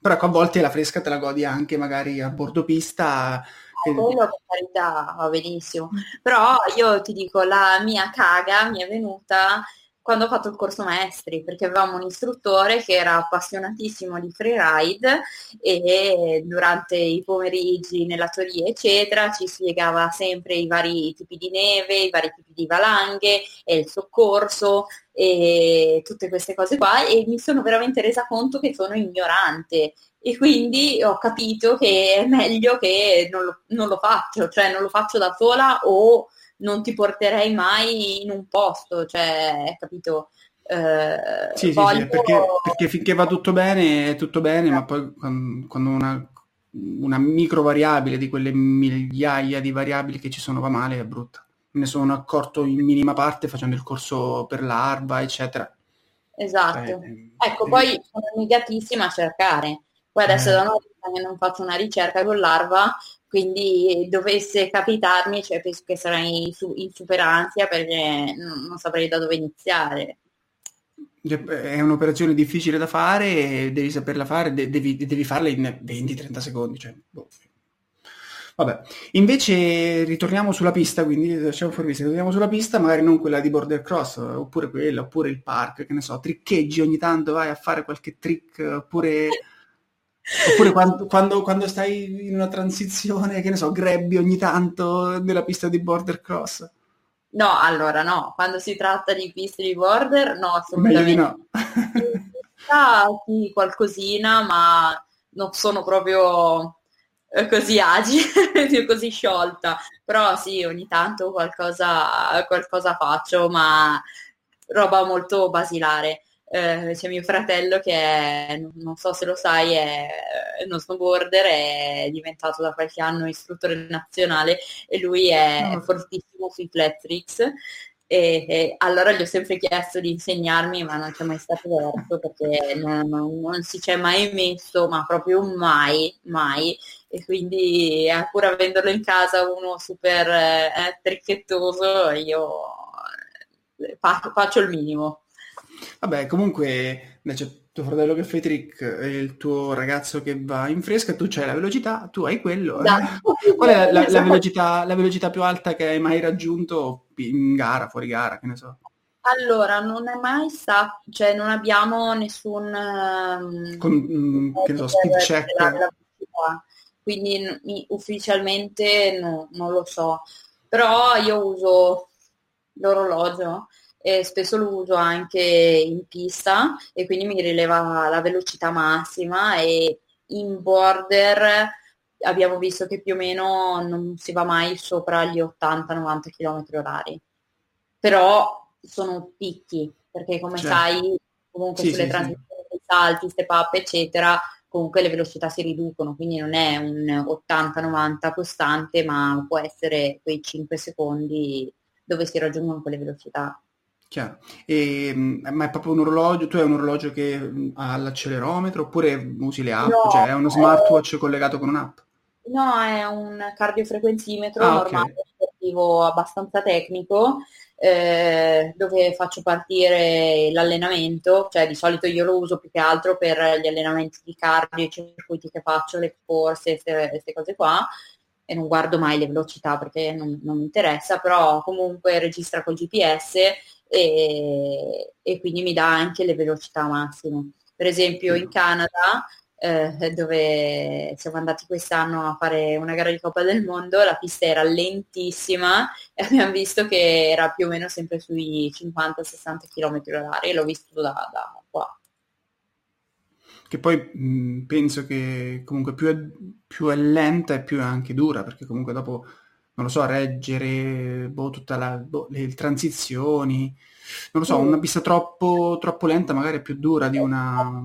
però ecco, a volte la fresca te la godi anche magari a bordo pista. Che... Quello per carità va benissimo, però io ti dico, la mia caga mi è venuta quando ho fatto il corso maestri, perché avevamo un istruttore che era appassionatissimo di freeride e durante i pomeriggi nella teoria, eccetera, ci spiegava sempre i vari tipi di neve, i vari tipi di valanghe e il soccorso e tutte queste cose qua e mi sono veramente resa conto che sono ignorante. E quindi ho capito che è meglio che non lo, non lo faccio, cioè non lo faccio da sola o non ti porterei mai in un posto, cioè, capito? Eh, sì, voglio... sì, sì perché, perché, finché va tutto bene, è tutto bene, ma poi quando una una micro variabile di quelle migliaia di variabili che ci sono va male è brutta. Me ne sono accorto in minima parte facendo il corso per l'ARVA, eccetera. Esatto. Eh, ecco, eh, poi sono negatissima a cercare. Poi adesso eh. da che non faccio una ricerca con l'ARVA, quindi dovesse capitarmi, cioè penso che sarei in super ansia perché non, saprei da dove iniziare. È un'operazione difficile da fare, devi saperla fare, devi, devi farla in 20-30 secondi. Cioè, boh. Vabbè, invece ritorniamo sulla pista, quindi lasciamo fuori vista, ritorniamo sulla pista, magari non quella di Border Cross, oppure quella, oppure il park, che ne so, triccheggi ogni tanto, vai a fare qualche trick, oppure, oppure quando, quando, quando, stai in una transizione, che ne so, grabbi ogni tanto nella pista di Border Cross. No, allora no, quando si tratta di piste di border, no, assolutamente no. ah, sì, qualcosina, ma non sono proprio eh, così agile, [LAUGHS] così sciolta. Però sì, ogni tanto qualcosa, qualcosa faccio, ma roba molto basilare eh, c'è mio fratello che è, non so se lo sai, è uno snowboarder, è diventato da qualche anno istruttore nazionale e lui è, oh. fortissimo sui flat tricks. E, e, allora gli ho sempre chiesto di insegnarmi, ma non c'è mai stato verso perché non, non, non si c'è mai messo, ma proprio mai, mai. E quindi eh, pur avendolo in casa uno super eh, tricchettoso, io eh, faccio il minimo. Vabbè, comunque c'è tuo fratello che fa i trick e il tuo ragazzo che va in fresca, tu c'hai la velocità, tu hai quello. Eh. Qual è la, la, [LAUGHS] velocità, la, velocità, più alta che hai mai raggiunto in gara, fuori gara, che ne so? Allora, non è mai stato, cioè non abbiamo nessun... Um, Con, um, che ne so, speed check. quindi n- ufficialmente no, non lo so. Però io uso l'orologio e spesso lo uso anche in pista e quindi mi rileva la velocità massima e in border abbiamo visto che più o meno non si va mai sopra gli 80-90 km orari. Però sono picchi, perché come certo. sai, comunque sì, sulle sì, transizioni, sì. salti, step up, eccetera, comunque le velocità si riducono, quindi non è un 80-90 costante, ma può essere quei 5 secondi dove si raggiungono quelle velocità. Chiaro. E, mm, ma è proprio un orologio, tu hai un orologio che ha l'accelerometro oppure usi le app? No, cioè è uno smartwatch è... collegato con un'app? No, è un cardiofrequenzimetro ah, normale, okay. abbastanza tecnico, eh, dove faccio partire l'allenamento, cioè di solito io lo uso più che altro per gli allenamenti di cardio, i circuiti che faccio, le corse, queste cose qua, e non guardo mai le velocità perché non, non mi interessa, però comunque registra col GPS e, e, quindi mi dà anche le velocità massime. Per esempio in Canada, eh, dove siamo andati quest'anno a fare una gara di Coppa del Mondo, la pista era lentissima e abbiamo visto che era più o meno sempre sui 50-60 km e l'ho visto da, da. Che poi mh, penso che comunque più è, più è lenta e più è anche dura, perché comunque dopo non lo so, reggere boh, tutte boh, le transizioni. Non lo so, mm. una pista troppo, troppo lenta magari è più dura di una...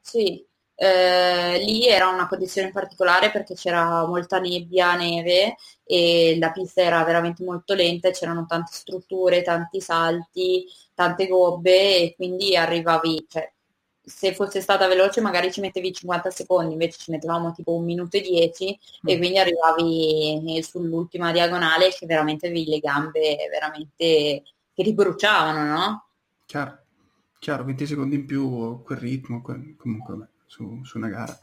Sì, eh, lì era una condizione particolare perché c'era molta nebbia, neve e la pista era veramente molto lenta e c'erano tante strutture, tanti salti, tante gobbe e quindi arrivavi, cioè se fosse stata veloce magari ci mettevi 50 secondi, invece ci mettevamo tipo un minuto e dieci mm. e quindi arrivavi sull'ultima diagonale che veramente avevi le gambe veramente che ti bruciavano, no? Chiaro, chiaro, 20 secondi in più, quel ritmo, quel, comunque su, su una gara.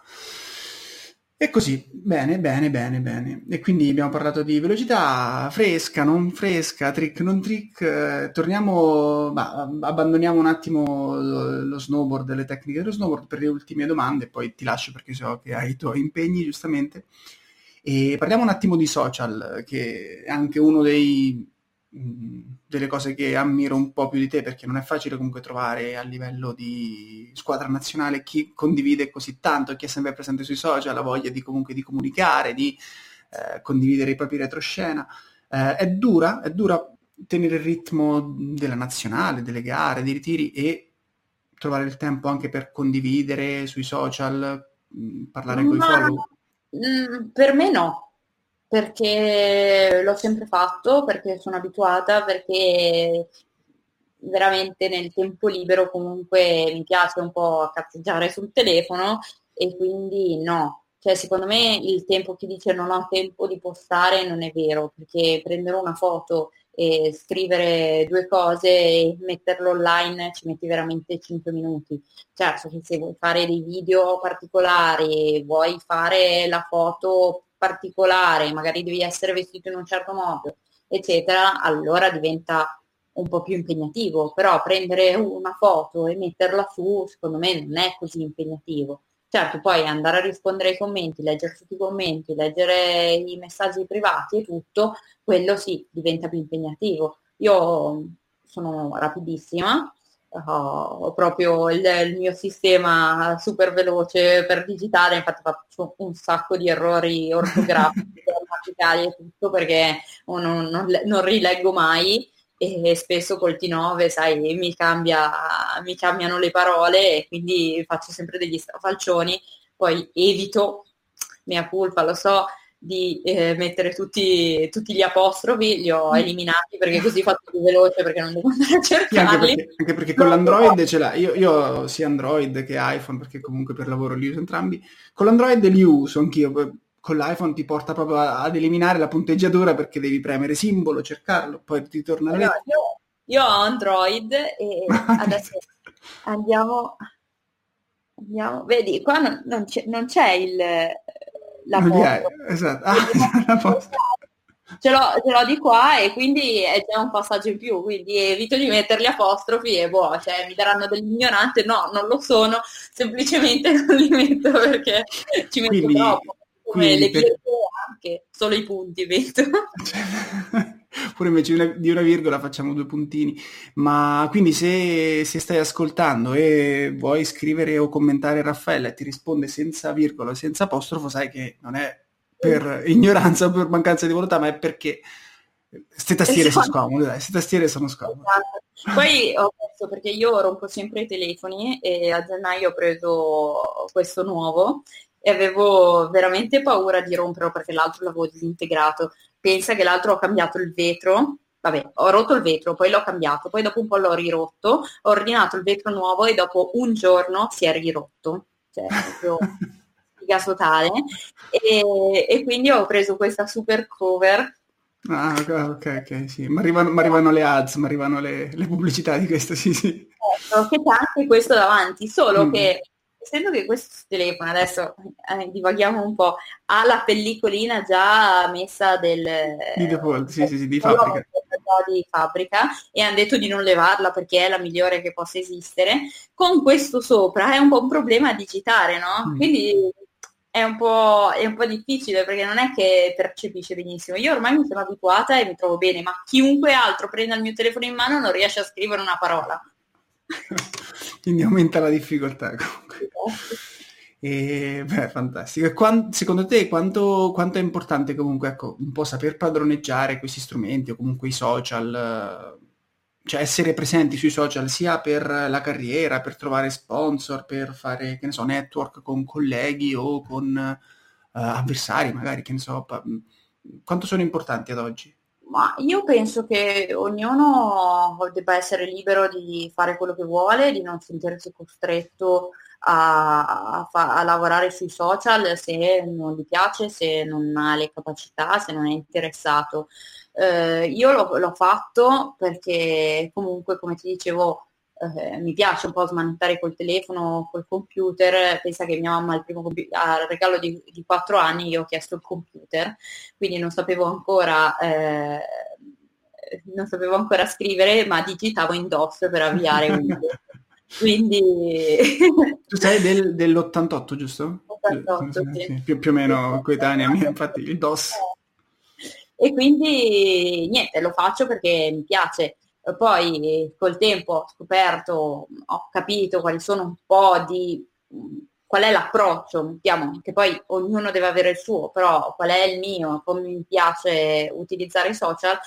E così, bene, bene, bene, bene. E quindi abbiamo parlato di velocità fresca, non fresca, trick, non trick. Eh, torniamo, bah, abbandoniamo un attimo lo, lo, snowboard, le tecniche dello snowboard per le ultime domande, poi ti lascio perché so che hai i tuoi impegni, giustamente. E parliamo un attimo di social, che è anche uno dei delle cose che ammiro un po' più di te perché non è facile comunque trovare a livello di squadra nazionale chi condivide così tanto, chi è sempre presente sui social, la voglia di comunque di comunicare, di eh, condividere i propri retroscena. Eh, è dura, è dura tenere il ritmo della nazionale, delle gare, dei ritiri e trovare il tempo anche per condividere sui social, mh, parlare con i follow. Mm, per me no, perché l'ho sempre fatto, perché sono abituata, perché veramente nel tempo libero comunque mi piace un po' cazzeggiare sul telefono e quindi no. Cioè, secondo me il tempo, chi dice non ho tempo di postare non è vero, perché prendere una foto e scrivere due cose e metterlo online ci metti veramente 5 minuti. Certo che se vuoi fare dei video particolari, vuoi fare la foto particolare, magari devi essere vestito in un certo modo, eccetera, allora diventa un po' più impegnativo, però prendere una foto e metterla su, secondo me non è così impegnativo. Certo, poi andare a rispondere ai commenti, leggere tutti i commenti, leggere i messaggi privati e tutto, quello sì, diventa più impegnativo. Io sono rapidissima, ho proprio il, il, mio sistema super veloce per digitare, infatti faccio un sacco di errori [LAUGHS] ortografici, grammaticali e tutto perché non, non, non rileggo mai e spesso col T9, sai, mi, cambia, mi cambiano le parole e quindi faccio sempre degli strafalcioni, poi evito, mia colpa, lo so, di eh, mettere tutti, tutti, gli apostrofi, li ho mm. eliminati perché così faccio più veloce perché non devo andare a cercarli. Anche perché, anche perché con l'Android ce l'ha, io, io sia Android che iPhone, perché comunque per lavoro li uso entrambi, con l'Android li uso anch'io, con l'iPhone ti porta proprio ad eliminare la punteggiatura perché devi premere simbolo, cercarlo, poi ti torna no, io, io, ho Android e [LAUGHS] adesso andiamo, andiamo, vedi, qua non, non, c'è, non c'è, il la foto. Esatto. Ah, la [LAUGHS] Ce l'ho, ce l'ho, di qua e quindi è già un passaggio in più, quindi evito di mettere gli apostrofi e boh, cioè mi daranno dell'ignorante, no, non lo sono, semplicemente [LAUGHS] non li metto perché ci metto quindi, troppo come le per... anche, solo i punti vedo. [LAUGHS] Pure invece di una virgola facciamo due puntini. Ma quindi se, se, stai ascoltando e vuoi scrivere o commentare Raffaella e ti risponde senza virgola, senza apostrofo, sai che non è per ignoranza o per mancanza di volontà, ma è perché queste tastiere sono scomode, dai, queste tastiere sono scomode. Esatto. Poi ho penso perché io rompo sempre i telefoni e a gennaio ho preso questo nuovo e avevo veramente paura di romperlo perché l'altro l'avevo disintegrato. Pensa che l'altro ho cambiato il vetro, vabbè, ho rotto il vetro, poi l'ho cambiato, poi dopo un po' l'ho rirotto, ho ordinato il vetro nuovo e dopo un giorno si è rirotto. Cioè, proprio [LAUGHS] figa totale. E, e quindi ho preso questa super cover Ah, ok, ok, sì. Ma arrivano, arrivano, le ads, ma arrivano le, le, pubblicità di questo, sì, sì. Ecco, che c'è anche questo davanti, solo mm. che essendo che questo telefono, adesso eh, divaghiamo un po', ha la pellicolina già messa del... Di default, sì, sì, sì, di fabbrica. Di fabbrica e hanno detto di non levarla perché è la migliore che possa esistere. Con questo sopra è un po' un problema digitare, no? Mm. Quindi è un, po', è un po' difficile perché non è che percepisce benissimo. Io ormai mi sono abituata e mi trovo bene, ma chiunque altro prenda il mio telefono in mano non riesce a scrivere una parola. [LAUGHS] Quindi aumenta la difficoltà comunque. E, beh, fantastico. E quant, secondo te quanto, quanto, è importante comunque ecco, un po' saper padroneggiare questi strumenti o comunque i social, cioè essere presenti sui social sia per la carriera, per trovare sponsor, per fare, che ne so, network con colleghi o con uh, avversari magari, che ne so, pa- quanto sono importanti ad oggi? Ma io penso che ognuno debba essere libero di fare quello che vuole, di non sentirsi costretto a, a, fa- a, lavorare sui social se non gli piace, se non ha le capacità, se non è interessato. Eh, io l'ho, l'ho fatto perché comunque, come ti dicevo, eh, mi piace un po' smanettare col telefono, col computer, pensa che mia mamma al primo al regalo di, di 4 anni io ho chiesto il computer, quindi non sapevo ancora, eh, non sapevo ancora scrivere, ma digitavo in DOS per avviare Windows. [LAUGHS] quindi... [LAUGHS] tu sei del, dell'88, giusto? 88, sì. Sì, più, più, o meno coetanea mia, infatti il DOS. E quindi niente, lo faccio perché mi piace poi col tempo ho scoperto, ho capito quali sono un po' di qual è l'approccio, mettiamo, che poi ognuno deve avere il suo, però qual è il mio, come mi piace utilizzare i social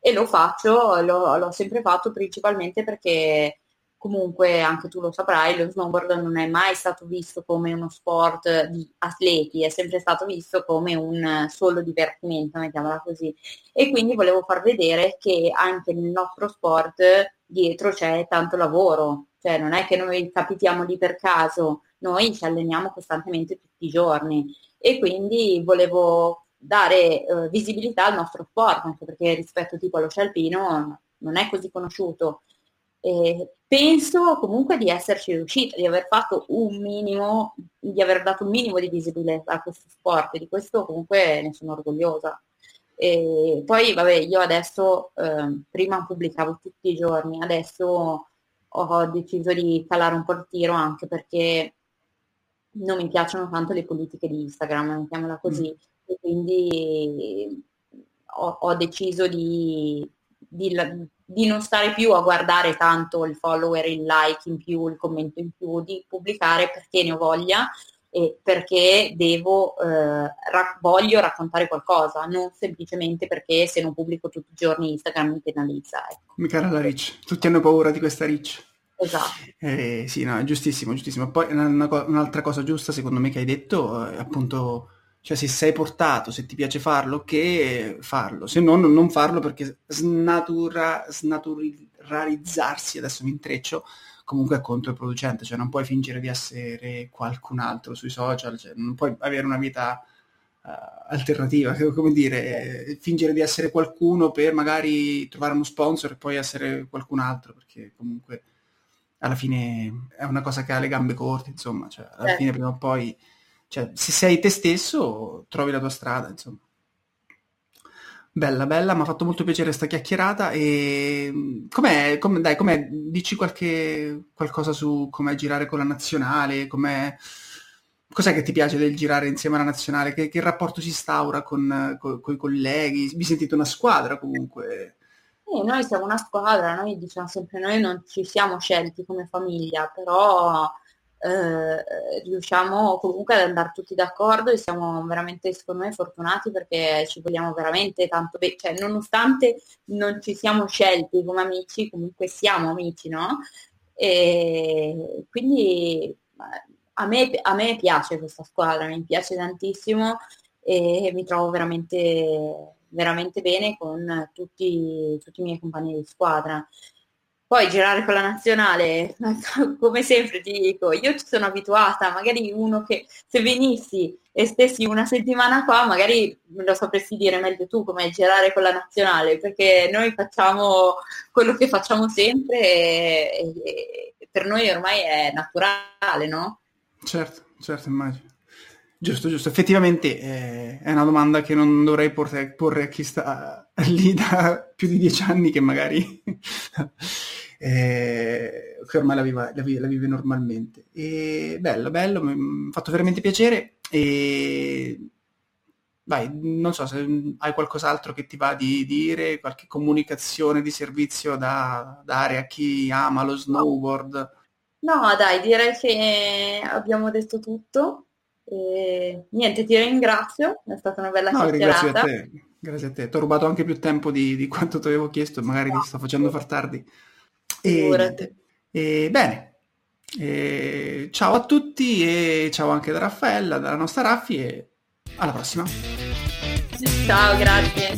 e lo faccio, lo, l'ho sempre fatto principalmente perché comunque anche tu lo saprai, lo snowboard non è mai stato visto come uno sport di atleti, è sempre stato visto come un solo divertimento, mettiamola così. E quindi volevo far vedere che anche nel nostro sport dietro c'è tanto lavoro, cioè non è che noi capitiamo lì per caso, noi ci alleniamo costantemente tutti i giorni e quindi volevo dare eh, visibilità al nostro sport, anche perché rispetto tipo allo sci alpino non è così conosciuto. E penso comunque di esserci riuscita, di aver fatto un minimo, di aver dato un minimo di visibilità a questo sport di questo comunque ne sono orgogliosa. E poi vabbè, io adesso, eh, prima pubblicavo tutti i giorni, adesso ho deciso di calare un po' il tiro anche perché non mi piacciono tanto le politiche di Instagram, mettiamola così, mm. e quindi ho, ho deciso di, di, di, non stare più a guardare tanto il follower, il like in più, il commento in più, di pubblicare perché ne ho voglia e perché devo, eh, ra- voglio raccontare qualcosa, non semplicemente perché se non pubblico tutti i giorni Instagram mi penalizza. Ecco. Come cara la Rich, tutti hanno paura di questa Rich. Esatto. Eh, sì, no, giustissimo, giustissimo. Poi una, una, un'altra cosa giusta secondo me che hai detto è appunto, cioè se sei portato, se ti piace farlo, che farlo, se no non farlo perché snatura, snaturalizzarsi, adesso mi intreccio, comunque è controproducente, cioè non puoi fingere di essere qualcun altro sui social, cioè non puoi avere una vita uh, alternativa, [LAUGHS] come dire, fingere di essere qualcuno per magari trovare uno sponsor e poi essere qualcun altro, perché comunque alla fine è una cosa che ha le gambe corte, insomma, cioè, alla eh. fine prima o poi, cioè, se sei te stesso, trovi la tua strada, insomma. Bella, bella, mi ha fatto molto piacere questa chiacchierata e com'è, com dai, com'è, dici qualche, qualcosa su com'è girare con la nazionale, com'è, cos'è che ti piace del girare insieme alla nazionale, che, che rapporto si instaura con, con, con i colleghi, vi sentite una squadra comunque? Sì, noi siamo una squadra, noi diciamo sempre, noi non ci siamo scelti come famiglia, però eh, riusciamo comunque ad andare tutti d'accordo e siamo veramente, secondo me, fortunati perché ci vogliamo veramente tanto bene, cioè nonostante non ci siamo scelti come amici, comunque siamo amici, no? E quindi a me, a me piace questa squadra, mi piace tantissimo e mi trovo veramente veramente bene con tutti, tutti i miei compagni di squadra. Poi girare con la nazionale, [LAUGHS] come sempre ti dico, io ci sono abituata, magari uno che se venissi e stessi una settimana qua, magari me lo sapresti dire meglio tu come girare con la nazionale, perché noi facciamo quello che facciamo sempre e, e per noi ormai è naturale, no? Certo, certo, immagino. Giusto, giusto. Effettivamente eh, è una domanda che non dovrei porre, porre a chi sta [LAUGHS] lì da più di dieci anni che magari [LAUGHS] eh, che ormai la, viva, la, vive, la, vive normalmente. E bello, bello, mi ha fatto veramente piacere e vai, non so se hai qualcos'altro che ti va di dire, qualche comunicazione di servizio da dare a chi ama lo snowboard. No, dai, direi che abbiamo detto tutto. E, niente, ti ringrazio, è stata una bella no, chiacchierata. Grazie a te, Grazie a te, ti ho rubato anche più tempo di, di quanto ti avevo chiesto, magari mi sto facendo far tardi. E, e bene, e, ciao a tutti e ciao anche da Raffaella, dalla nostra Raffi e alla prossima. Ciao, grazie.